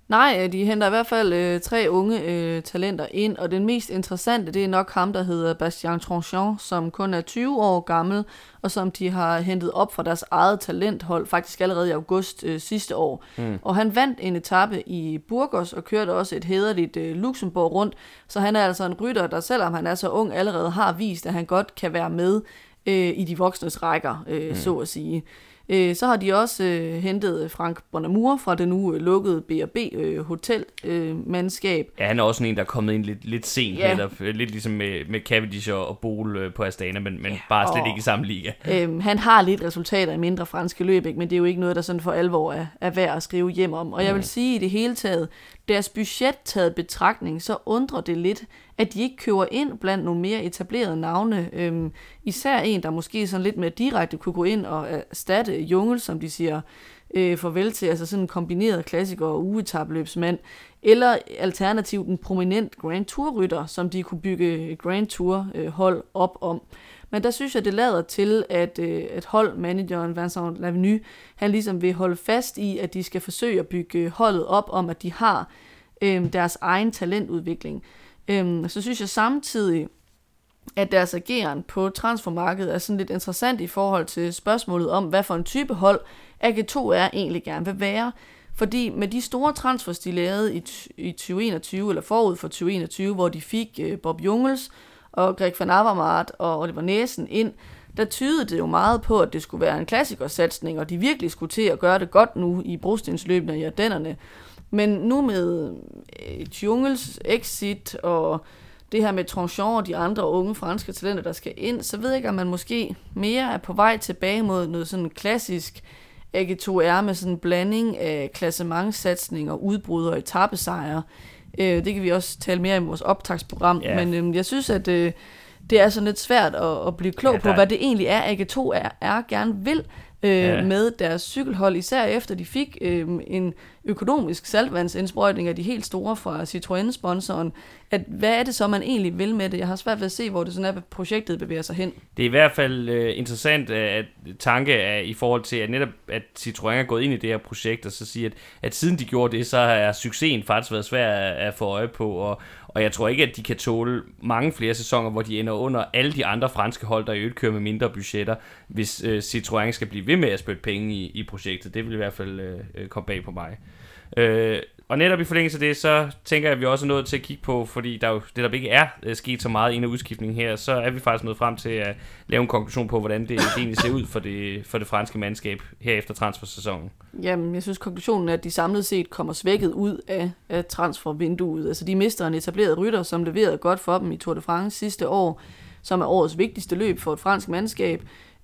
Nej, øh, de henter i hvert fald øh, tre unge øh, talenter ind, og den mest interessante, det er nok ham, der hedder Bastien Tranchant, som kun er 20 år gammel, og som de har hentet op fra deres eget talenthold, faktisk allerede i august øh, sidste år. Mm. Og han vandt en etape i Burgos, og kørte også et hederligt øh, Luxembourg rundt, så han er altså en rytter, der selvom han er så ung, allerede har vist, at han godt kan være med øh, i de voksnes rækker, øh, mm. så at sige. Øh, så har de også øh, hentet Frank Bonamour fra det nu øh, lukkede B&B øh, hotelmandskab. Øh, ja, han er også en, der er kommet ind lidt, lidt sent, ja. netop, lidt ligesom med, med Cavendish og, og Bol øh, på Astana, men, men ja, bare slet og, ikke i samme liga. *laughs* Øh, han har lidt resultater i mindre franske løb, ikke? men det er jo ikke noget, der sådan for alvor er, er værd at skrive hjem om. Og jeg vil sige i det hele taget, deres budget taget betragtning, så undrer det lidt, at de ikke køber ind blandt nogle mere etablerede navne. Øhm, især en, der måske sådan lidt mere direkte kunne gå ind og erstatte Jungel, som de siger øh, farvel til, altså sådan en kombineret klassiker og ugetabløbsmand, eller alternativt en prominent Grand Tour-rytter, som de kunne bygge Grand Tour-hold øh, op om. Men der synes jeg, det lader til, at, øh, at holdmanageren Vincent Lavenu, han ligesom vil holde fast i, at de skal forsøge at bygge øh, holdet op om, at de har øh, deres egen talentudvikling. Øhm, så synes jeg samtidig, at deres ageren på transfermarkedet er sådan lidt interessant i forhold til spørgsmålet om, hvad for en type hold AG2 er egentlig gerne vil være. Fordi med de store transfers, de lavede i, i 2021, eller forud for 2021, hvor de fik øh, Bob Jungels og Greg van Avermaet og Oliver Næsen ind, der tydede det jo meget på, at det skulle være en klassikersatsning, og de virkelig skulle til at gøre det godt nu i brostensløbene og i Ardennerne. Men nu med øh, Jungels exit og det her med Tranchant og de andre unge franske talenter, der skal ind, så ved jeg ikke, om man måske mere er på vej tilbage mod noget sådan klassisk AG2R med sådan en blanding af klassementssatsning og udbrud og etappesejre. Øh, det kan vi også tale mere om i vores optagsprogram, yeah. men øh, jeg synes, at øh, det er sådan lidt svært at, at blive klog ja, på, hvad det egentlig er, AG2R er, gerne vil øh, ja. med deres cykelhold, især efter de fik øh, en økonomisk saltvandsindsprøjtning af de helt store fra Citroën-sponsoren, at hvad er det så, man egentlig vil med det? Jeg har svært ved at se, hvor det sådan er, at projektet bevæger sig hen. Det er i hvert fald øh, interessant at tanke er, i forhold til, at netop at Citroën er gået ind i det her projekt, og så sige, at, at siden de gjorde det, så har succesen faktisk været svær at, at få øje på, og, og jeg tror ikke, at de kan tåle mange flere sæsoner, hvor de ender under alle de andre franske hold, der i øvrigt kører med mindre budgetter, hvis øh, Citroën skal blive ved med at spytte penge i, i projektet. Det vil i hvert fald øh, øh komme bag på mig. Øh, og netop i forlængelse af det, så tænker jeg, at vi også er nået til at kigge på, fordi der jo det der ikke er øh, sket så meget inden udskiftningen her, så er vi faktisk nået frem til at lave en konklusion på, hvordan det, det egentlig ser ud for det, for det franske mandskab her efter transfersæsonen. Jamen, jeg synes konklusionen er, at de samlet set kommer svækket ud af, af transfervinduet. Altså, de mister en etableret rytter, som leverede godt for dem i Tour de France sidste år, som er årets vigtigste løb for et fransk mandskab.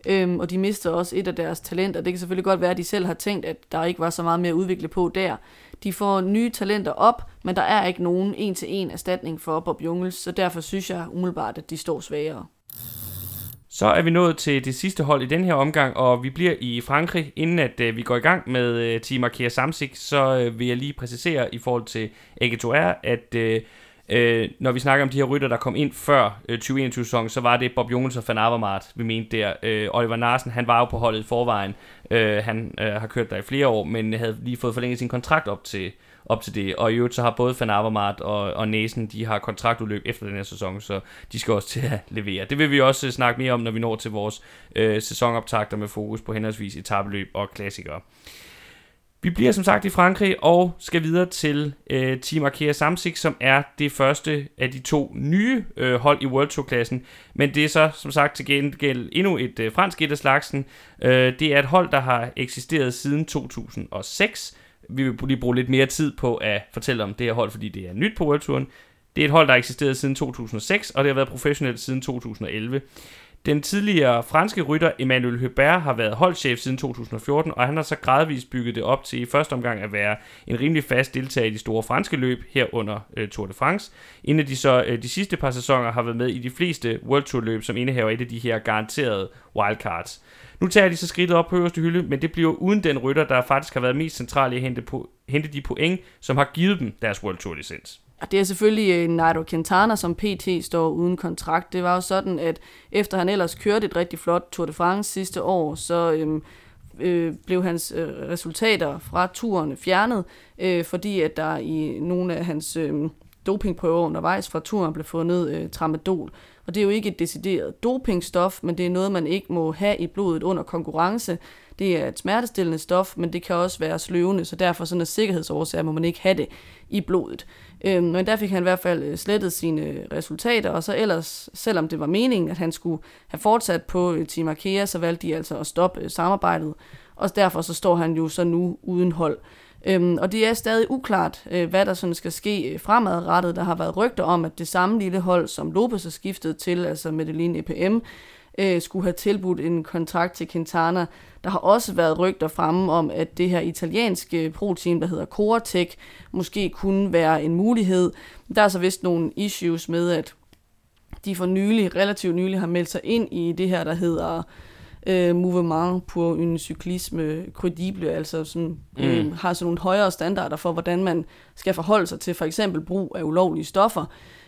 Øhm, og de mister også et af deres talenter. Det kan selvfølgelig godt være, at de selv har tænkt, at der ikke var så meget mere at udvikle på der. De får nye talenter op, men der er ikke nogen en-til-en erstatning for Bob Jungels, så derfor synes jeg umiddelbart, at de står svagere. Så er vi nået til det sidste hold i den her omgang, og vi bliver i Frankrig. Inden at uh, vi går i gang med uh, Team Arkea Samsik, så uh, vil jeg lige præcisere i forhold til AG2R, at uh, Øh, når vi snakker om de her rytter, der kom ind før øh, 2021-sæsonen, så var det Bob Jungels og Van Avermaet, vi mente der. Øh, Oliver Narsen, han var jo på holdet i forvejen. Øh, han øh, har kørt der i flere år, men havde lige fået forlænget sin kontrakt op til, op til det. Og i øvrigt så har både Van Avermaet og, og Næsen, de har kontraktudløb efter den her sæson, så de skal også til at levere. Det vil vi også øh, snakke mere om, når vi når til vores øh, sæsonoptagter med fokus på henholdsvis etabeløb og klassikere. Vi bliver som sagt i Frankrig og skal videre til øh, Team Arkea Samsic, som er det første af de to nye øh, hold i World Tour-klassen. Men det er så som sagt til gengæld endnu et øh, fransk et af slagsen. Øh, det er et hold, der har eksisteret siden 2006. Vi vil lige bruge lidt mere tid på at fortælle om det her hold, fordi det er nyt på World Touren. Det er et hold, der har eksisteret siden 2006, og det har været professionelt siden 2011. Den tidligere franske rytter Emmanuel Hubert har været holdchef siden 2014, og han har så gradvist bygget det op til i første omgang at være en rimelig fast deltager i de store franske løb herunder øh, Tour de France, inden de så øh, de sidste par sæsoner har været med i de fleste World Tour løb, som indehaver et af de her garanterede wildcards. Nu tager de så skridtet op på øverste hylde, men det bliver uden den rytter, der faktisk har været mest central i at hente, på, hente de point, som har givet dem deres World Tour licens. Og det er selvfølgelig øh, Nairo Quintana, som PT står uden kontrakt. Det var jo sådan, at efter han ellers kørte et rigtig flot Tour de France sidste år, så øhm, øh, blev hans øh, resultater fra turen fjernet, øh, fordi at der i nogle af hans øh, dopingprøver undervejs fra turen blev fundet øh, tramadol. Og det er jo ikke et decideret dopingstof, men det er noget, man ikke må have i blodet under konkurrence. Det er et smertestillende stof, men det kan også være sløvende, så derfor sådan en sikkerhedsårsager må man ikke have det i blodet. Øhm, men der fik han i hvert fald øh, slettet sine øh, resultater, og så ellers, selvom det var meningen, at han skulle have fortsat på øh, Team Arkea, så valgte de altså at stoppe samarbejdet, og derfor så står han jo så nu uden hold. Øhm, og det er stadig uklart, øh, hvad der sådan skal ske fremadrettet. Der har været rygter om, at det samme lille hold, som Lopez er skiftet til, altså Medellin EPM, øh, skulle have tilbudt en kontrakt til Quintana. Der har også været rygter fremme om, at det her italienske pro-team, der hedder Coretech, måske kunne være en mulighed. Der er så vist nogle issues med, at de for nylig, relativt nylig, har meldt sig ind i det her, der hedder øh, Mouvement pour une cyclisme credible, altså sådan, øh, mm. har sådan nogle højere standarder for, hvordan man skal forholde sig til for eksempel brug af ulovlige stoffer.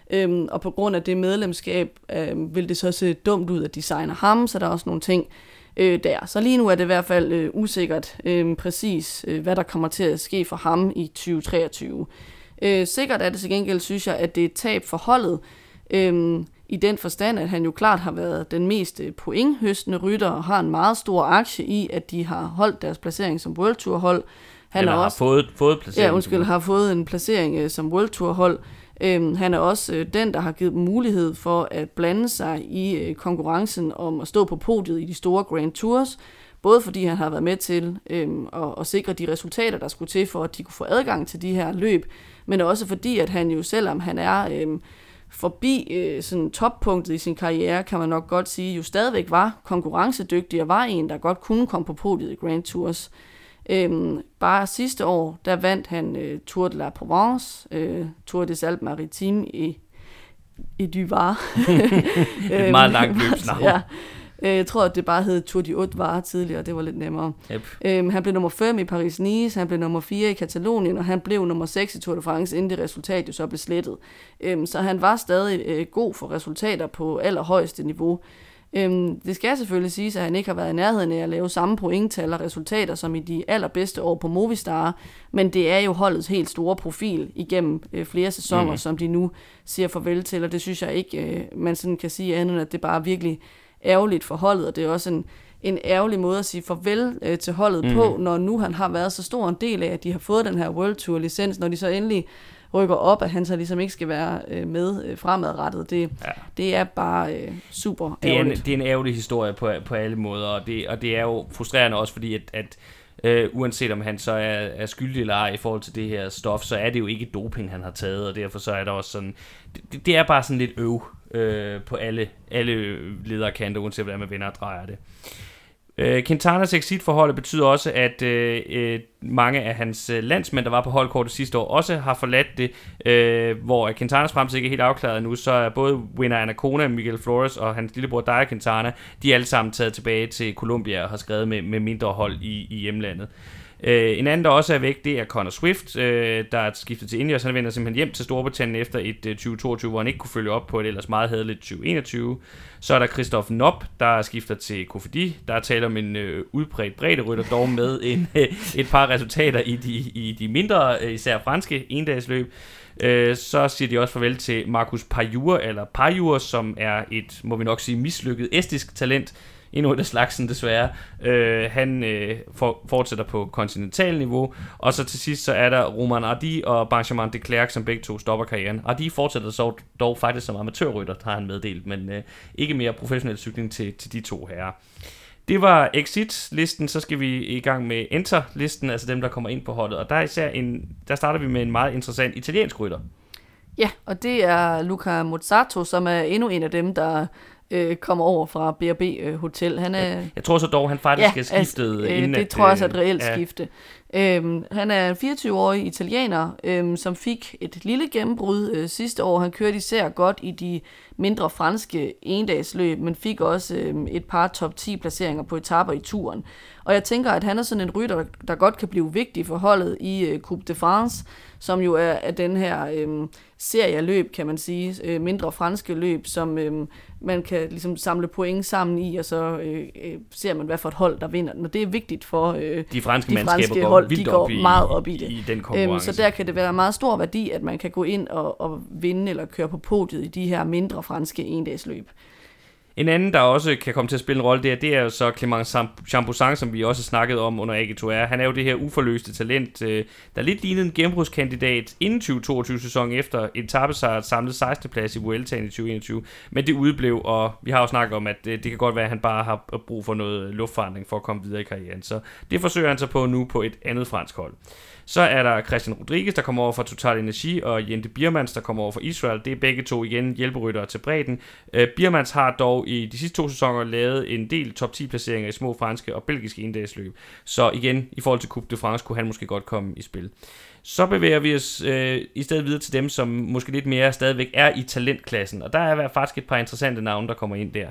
Øhm, og på grund af det medlemskab øh, vil det så se dumt ud, at de signer ham, så der er også nogle ting øh, der. Så lige nu er det i hvert fald øh, usikkert øh, præcis, øh, hvad der kommer til at ske for ham i 2023. Øh, sikkert er det til gengæld, synes jeg, at det er et tab for holdet, øh, i den forstand, at han jo klart har været den mest øh, pointhøstende rytter, og har en meget stor aktie i, at de har holdt deres placering som World Tour hold. Han Eller har også, fået, fået placering. Ja, undskyld, har fået en placering øh, som World Tour hold. Øhm, han er også øh, den, der har givet dem mulighed for at blande sig i øh, konkurrencen om at stå på podiet i de store Grand Tours, både fordi han har været med til øhm, at, at sikre de resultater, der skulle til for, at de kunne få adgang til de her løb, men også fordi, at han jo selvom han er øhm, forbi øh, sådan toppunktet i sin karriere, kan man nok godt sige, jo stadigvæk var konkurrencedygtig og var en, der godt kunne komme på podiet i Grand Tours. Øhm, bare sidste år, der vandt han øh, Tour de la Provence, øh, Tour des Alpes Maritimes i, i Dyvar. *laughs* Et meget langt løbsnavn. *laughs* ja. Øh, jeg tror, at det bare hed Tour de Haute Var tidligere, det var lidt nemmere. Yep. Øhm, han blev nummer 5 i Paris-Nice, han blev nummer 4 i Katalonien, og han blev nummer 6 i Tour de France, inden det resultat jo så blev slettet. Øhm, så han var stadig øh, god for resultater på allerhøjeste niveau. Øhm, det skal selvfølgelig siges, at han ikke har været i nærheden af at lave samme pointtal og resultater som i de allerbedste år på Movistar, men det er jo holdets helt store profil igennem øh, flere sæsoner, mm. som de nu siger farvel til, og det synes jeg ikke, øh, man sådan kan sige andet end, at det bare er virkelig ærgerligt for holdet, og det er også en, en ærgerlig måde at sige farvel øh, til holdet mm. på, når nu han har været så stor en del af, at de har fået den her World Tour licens, når de så endelig rykker op, at han så ligesom ikke skal være øh, med øh, fremadrettet. Det, ja. det er bare øh, super det er, en, det er en ærgerlig historie på, på alle måder, og det, og det er jo frustrerende også, fordi at, at øh, uanset om han så er, er skyldig eller ej i forhold til det her stof, så er det jo ikke doping, han har taget, og derfor så er der også sådan, det, det er bare sådan lidt øv øh, på alle, alle lederkanter, uanset hvordan man vender og drejer det. Øh, Quintanas exit-forhold betyder også, at øh, øh, mange af hans øh, landsmænd, der var på holdkortet sidste år, også har forladt det, øh, hvor Quintanas fremtid ikke er helt afklaret nu, så er både Winner Anacona, Miguel Flores og hans lillebror Daya Quintana, de er alle sammen taget tilbage til Colombia og har skrevet med, med mindre hold i, i hjemlandet. Øh, Øh, en anden, der også er væk, det er Connor Swift, øh, der er skiftet til Indios. Han vender simpelthen hjem til Storbritannien efter et øh, 2022, hvor han ikke kunne følge op på et ellers meget hadeligt 2021. Så er der Christoph Nopp, der skifter til Kofidi. Der er tale om en øh, udbredt bredderytter, dog med *laughs* en, øh, et par resultater i de, i de mindre, øh, især franske endagsløb. Øh, så siger de også farvel til Markus Pajur, eller Pajur, som er et, må vi nok sige, mislykket estisk talent, endnu et af slagsen desværre. Øh, han øh, for, fortsætter på kontinental niveau, og så til sidst så er der Roman Ardi og Benjamin de Klerk, som begge to stopper karrieren. Ardi fortsætter så dog faktisk som amatørrytter, har han meddelt, men øh, ikke mere professionel cykling til, til de to herrer. Det var exit-listen, så skal vi i gang med enter-listen, altså dem, der kommer ind på holdet. Og der, er især en, der starter vi med en meget interessant italiensk rytter. Ja, og det er Luca Mozzato, som er endnu en af dem, der øh, kommer over fra B&B øh, Hotel. Han er, jeg, tror så dog, han faktisk ja, er skiftet altså, øh, inden Det at, tror jeg også er et reelt ja. skifte. Øhm, han er en 24-årig italiener, øhm, som fik et lille gennembrud øh, sidste år. Han kørte især godt i de mindre franske endagsløb, men fik også øh, et par top 10 placeringer på etaper i turen. Og jeg tænker, at han er sådan en rytter, der godt kan blive vigtig for holdet i øh, Coupe de France, som jo er, er den her øh, serieløb, kan man sige, øh, mindre franske løb, som øh, man kan ligesom samle point sammen i, og så øh, øh, ser man, hvad for et hold, der vinder Når det er vigtigt for øh, de franske, de franske går hold, de går op i, meget op i det. I den øhm, så der kan det være meget stor værdi, at man kan gå ind og, og vinde eller køre på podiet i de her mindre franske endagsløb. En anden, der også kan komme til at spille en rolle der, det er jo så Clement Champoussin, som vi også snakkede om under AG2R. Han er jo det her uforløste talent, øh, der lidt lignede en gennembrudskandidat inden 2022-sæsonen efter en tabesejr samlet 16. plads i Vueltaen i 2021. Men det udeblev, og vi har jo snakket om, at det, det kan godt være, at han bare har brug for noget øh, luftforandring for at komme videre i karrieren. Så det forsøger han sig på nu på et andet fransk hold. Så er der Christian Rodriguez, der kommer over fra Total Energi, og Jente Biermans, der kommer over fra Israel. Det er begge to igen hjælperyttere til bredden. Øh, Biermans har dog i de sidste to sæsoner lavet en del top 10 placeringer i små franske og belgiske endagsløb. Så igen, i forhold til Coupe de France, kunne han måske godt komme i spil. Så bevæger vi os øh, i stedet videre til dem, som måske lidt mere stadigvæk er i talentklassen. Og der er faktisk et par interessante navne, der kommer ind der.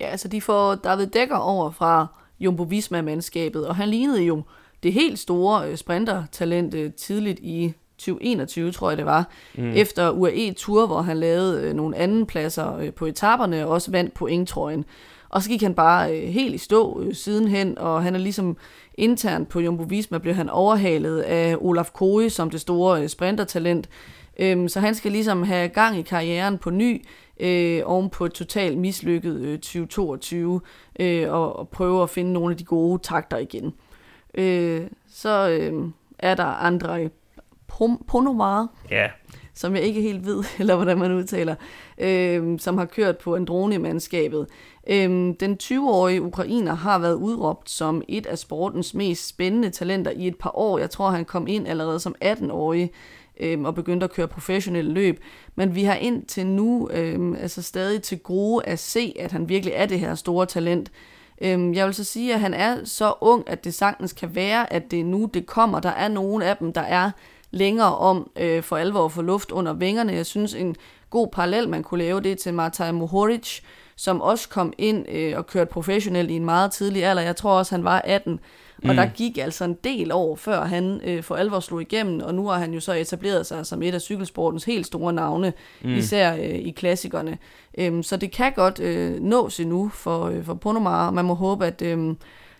Ja, altså de får David Dækker over fra Jumbo Visma-mandskabet, og han lignede jo det helt store øh, sprintertalent øh, tidligt i 2021, tror jeg det var, mm. efter UAE Tour, hvor han lavede øh, nogle anden pladser øh, på etaperne og også vandt pointtrøjen. Og så gik han bare øh, helt i stå øh, sidenhen, og han er ligesom internt på Jumbo Visma, blev han overhalet af Olaf Koe som det store øh, sprintertalent. Øhm, så han skal ligesom have gang i karrieren på ny, øh, oven på et totalt mislykket øh, 2022, øh, og, og prøve at finde nogle af de gode takter igen. Øh, så øh, er der andre Ponomare, ja. som jeg ikke helt ved, *laughs* eller hvordan man udtaler, øh, som har kørt på Androni-mandskabet. Øh, den 20-årige ukrainer har været udråbt som et af sportens mest spændende talenter i et par år. Jeg tror, han kom ind allerede som 18-årig øh, og begyndte at køre professionelle løb. Men vi har indtil nu øh, altså stadig til gode at se, at han virkelig er det her store talent. Øhm, jeg vil så sige, at han er så ung, at det sagtens kan være, at det er nu, det kommer. Der er nogle af dem, der er længere om øh, for alvor at få luft under vingerne. Jeg synes, en god parallel, man kunne lave, det til Martaj Mohoric, som også kom ind øh, og kørte professionelt i en meget tidlig alder. Jeg tror også, han var 18. Og mm. der gik altså en del år, før han øh, for alvor slog igennem, og nu har han jo så etableret sig som et af cykelsportens helt store navne, mm. især øh, i klassikerne. Øhm, så det kan godt øh, nås endnu for, øh, for Ponomar, og man må håbe, at øh,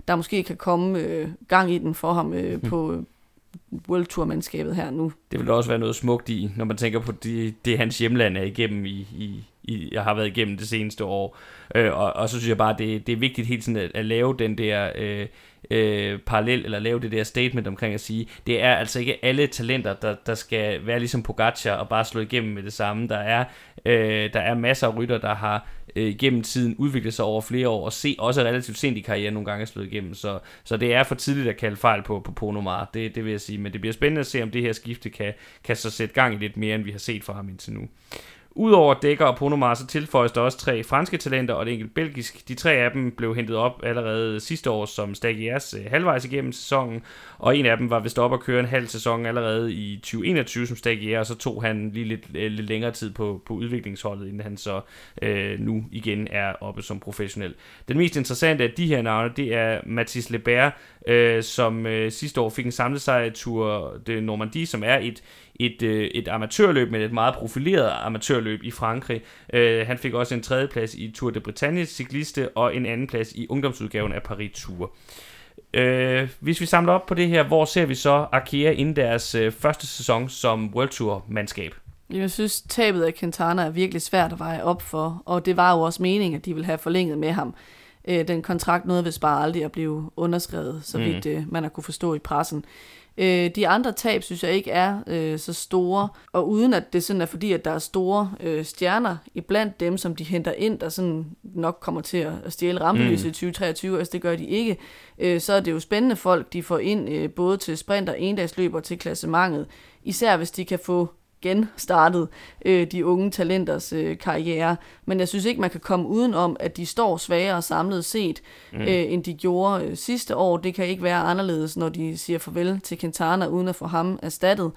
der måske kan komme øh, gang i den for ham øh, mm. på World Tour-mandskabet her nu. Det vil også være noget smukt i, når man tænker på det, det hans hjemland er igennem i, i, i, jeg har været igennem det seneste år. Øh, og, og så synes jeg bare, det, det er vigtigt helt sådan at, at lave den der øh, øh, parallel, eller lave det der statement omkring at sige, det er altså ikke alle talenter, der, der skal være ligesom Pogacar og bare slå igennem med det samme. Der er, øh, der er masser af rytter, der har øh, gennem tiden udviklet sig over flere år, og se også relativt sent i karrieren nogle gange slået igennem. Så, så det er for tidligt at kalde fejl på, på Ponomar, det, det vil jeg sige. Men det bliver spændende at se, om det her skifte kan, kan så sætte gang i lidt mere, end vi har set fra ham indtil nu. Udover Dækker og Ponomar, så tilføjes der også tre franske talenter og et enkelt belgisk. De tre af dem blev hentet op allerede sidste år som stagiaires øh, halvvejs igennem sæsonen, og en af dem var vist op at køre en halv sæson allerede i 2021 som stagiaire, og så tog han lige lidt, øh, lidt længere tid på, på udviklingsholdet, inden han så øh, nu igen er oppe som professionel. Den mest interessante af de her navne, det er Mathis Lebert, øh, som øh, sidste år fik en samlet sejr Tour de Normandie, som er et, et, øh, et amatørløb, men et meget profileret amatørløb i Frankrig. Øh, han fik også en tredjeplads i Tour de Bretagne cykliste og en anden plads i ungdomsudgaven af Paris Tour. Øh, hvis vi samler op på det her, hvor ser vi så Arkea inden deres øh, første sæson som World Tour mandskab? Jeg synes, tabet af Quintana er virkelig svært at veje op for, og det var jo også meningen, at de ville have forlænget med ham. Øh, den kontrakt nåede vist bare aldrig at blive underskrevet, så vidt mm. man har kunne forstå i pressen. Øh, de andre tab synes jeg ikke er øh, så store, og uden at det sådan er fordi, at der er store øh, stjerner iblandt dem, som de henter ind, der sådan nok kommer til at, at stjæle rampelyset mm. i 2023, altså det gør de ikke, øh, så er det jo spændende folk, de får ind øh, både til sprint og endagsløb og til klassementet, især hvis de kan få genstartet øh, de unge talenters øh, karriere. Men jeg synes ikke, man kan komme uden om, at de står svagere samlet set, mm. øh, end de gjorde øh, sidste år. Det kan ikke være anderledes, når de siger farvel til Quintana, uden at få ham erstattet.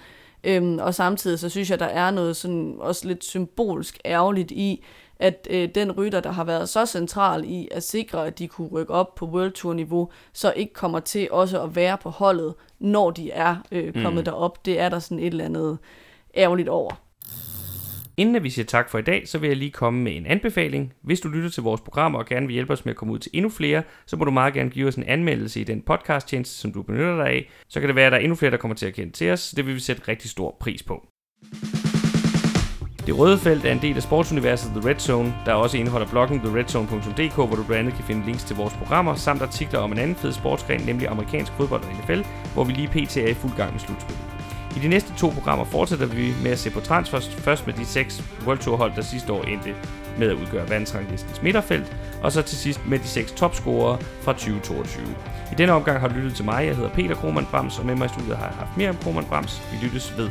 Øhm, og samtidig så synes jeg, der er noget sådan også lidt symbolsk ærgerligt i, at øh, den rytter, der har været så central i at sikre, at de kunne rykke op på World Tour niveau, så ikke kommer til også at være på holdet, når de er øh, kommet mm. derop. Det er der sådan et eller andet ærgerligt over. Inden vi siger tak for i dag, så vil jeg lige komme med en anbefaling. Hvis du lytter til vores program og gerne vil hjælpe os med at komme ud til endnu flere, så må du meget gerne give os en anmeldelse i den podcasttjeneste, som du benytter dig af. Så kan det være, at der er endnu flere, der kommer til at kende til os. Det vil vi sætte rigtig stor pris på. Det røde felt er en del af sportsuniverset The Red Zone, der også indeholder bloggen theredzone.dk, hvor du blandt andet kan finde links til vores programmer, samt artikler om en anden fed sportsgren, nemlig amerikansk fodbold og NFL, hvor vi lige pt. er i fuld gang med slutspillet. I de næste to programmer fortsætter vi med at se på transfers, først med de seks World Tour hold, der sidste år endte med at udgøre vandsranglistens midterfelt, og så til sidst med de seks topscorere fra 2022. I denne omgang har du lyttet til mig, jeg hedder Peter Krohmann Brams, og med mig i studiet har jeg haft om Krohmann Brams. Vi lyttes ved.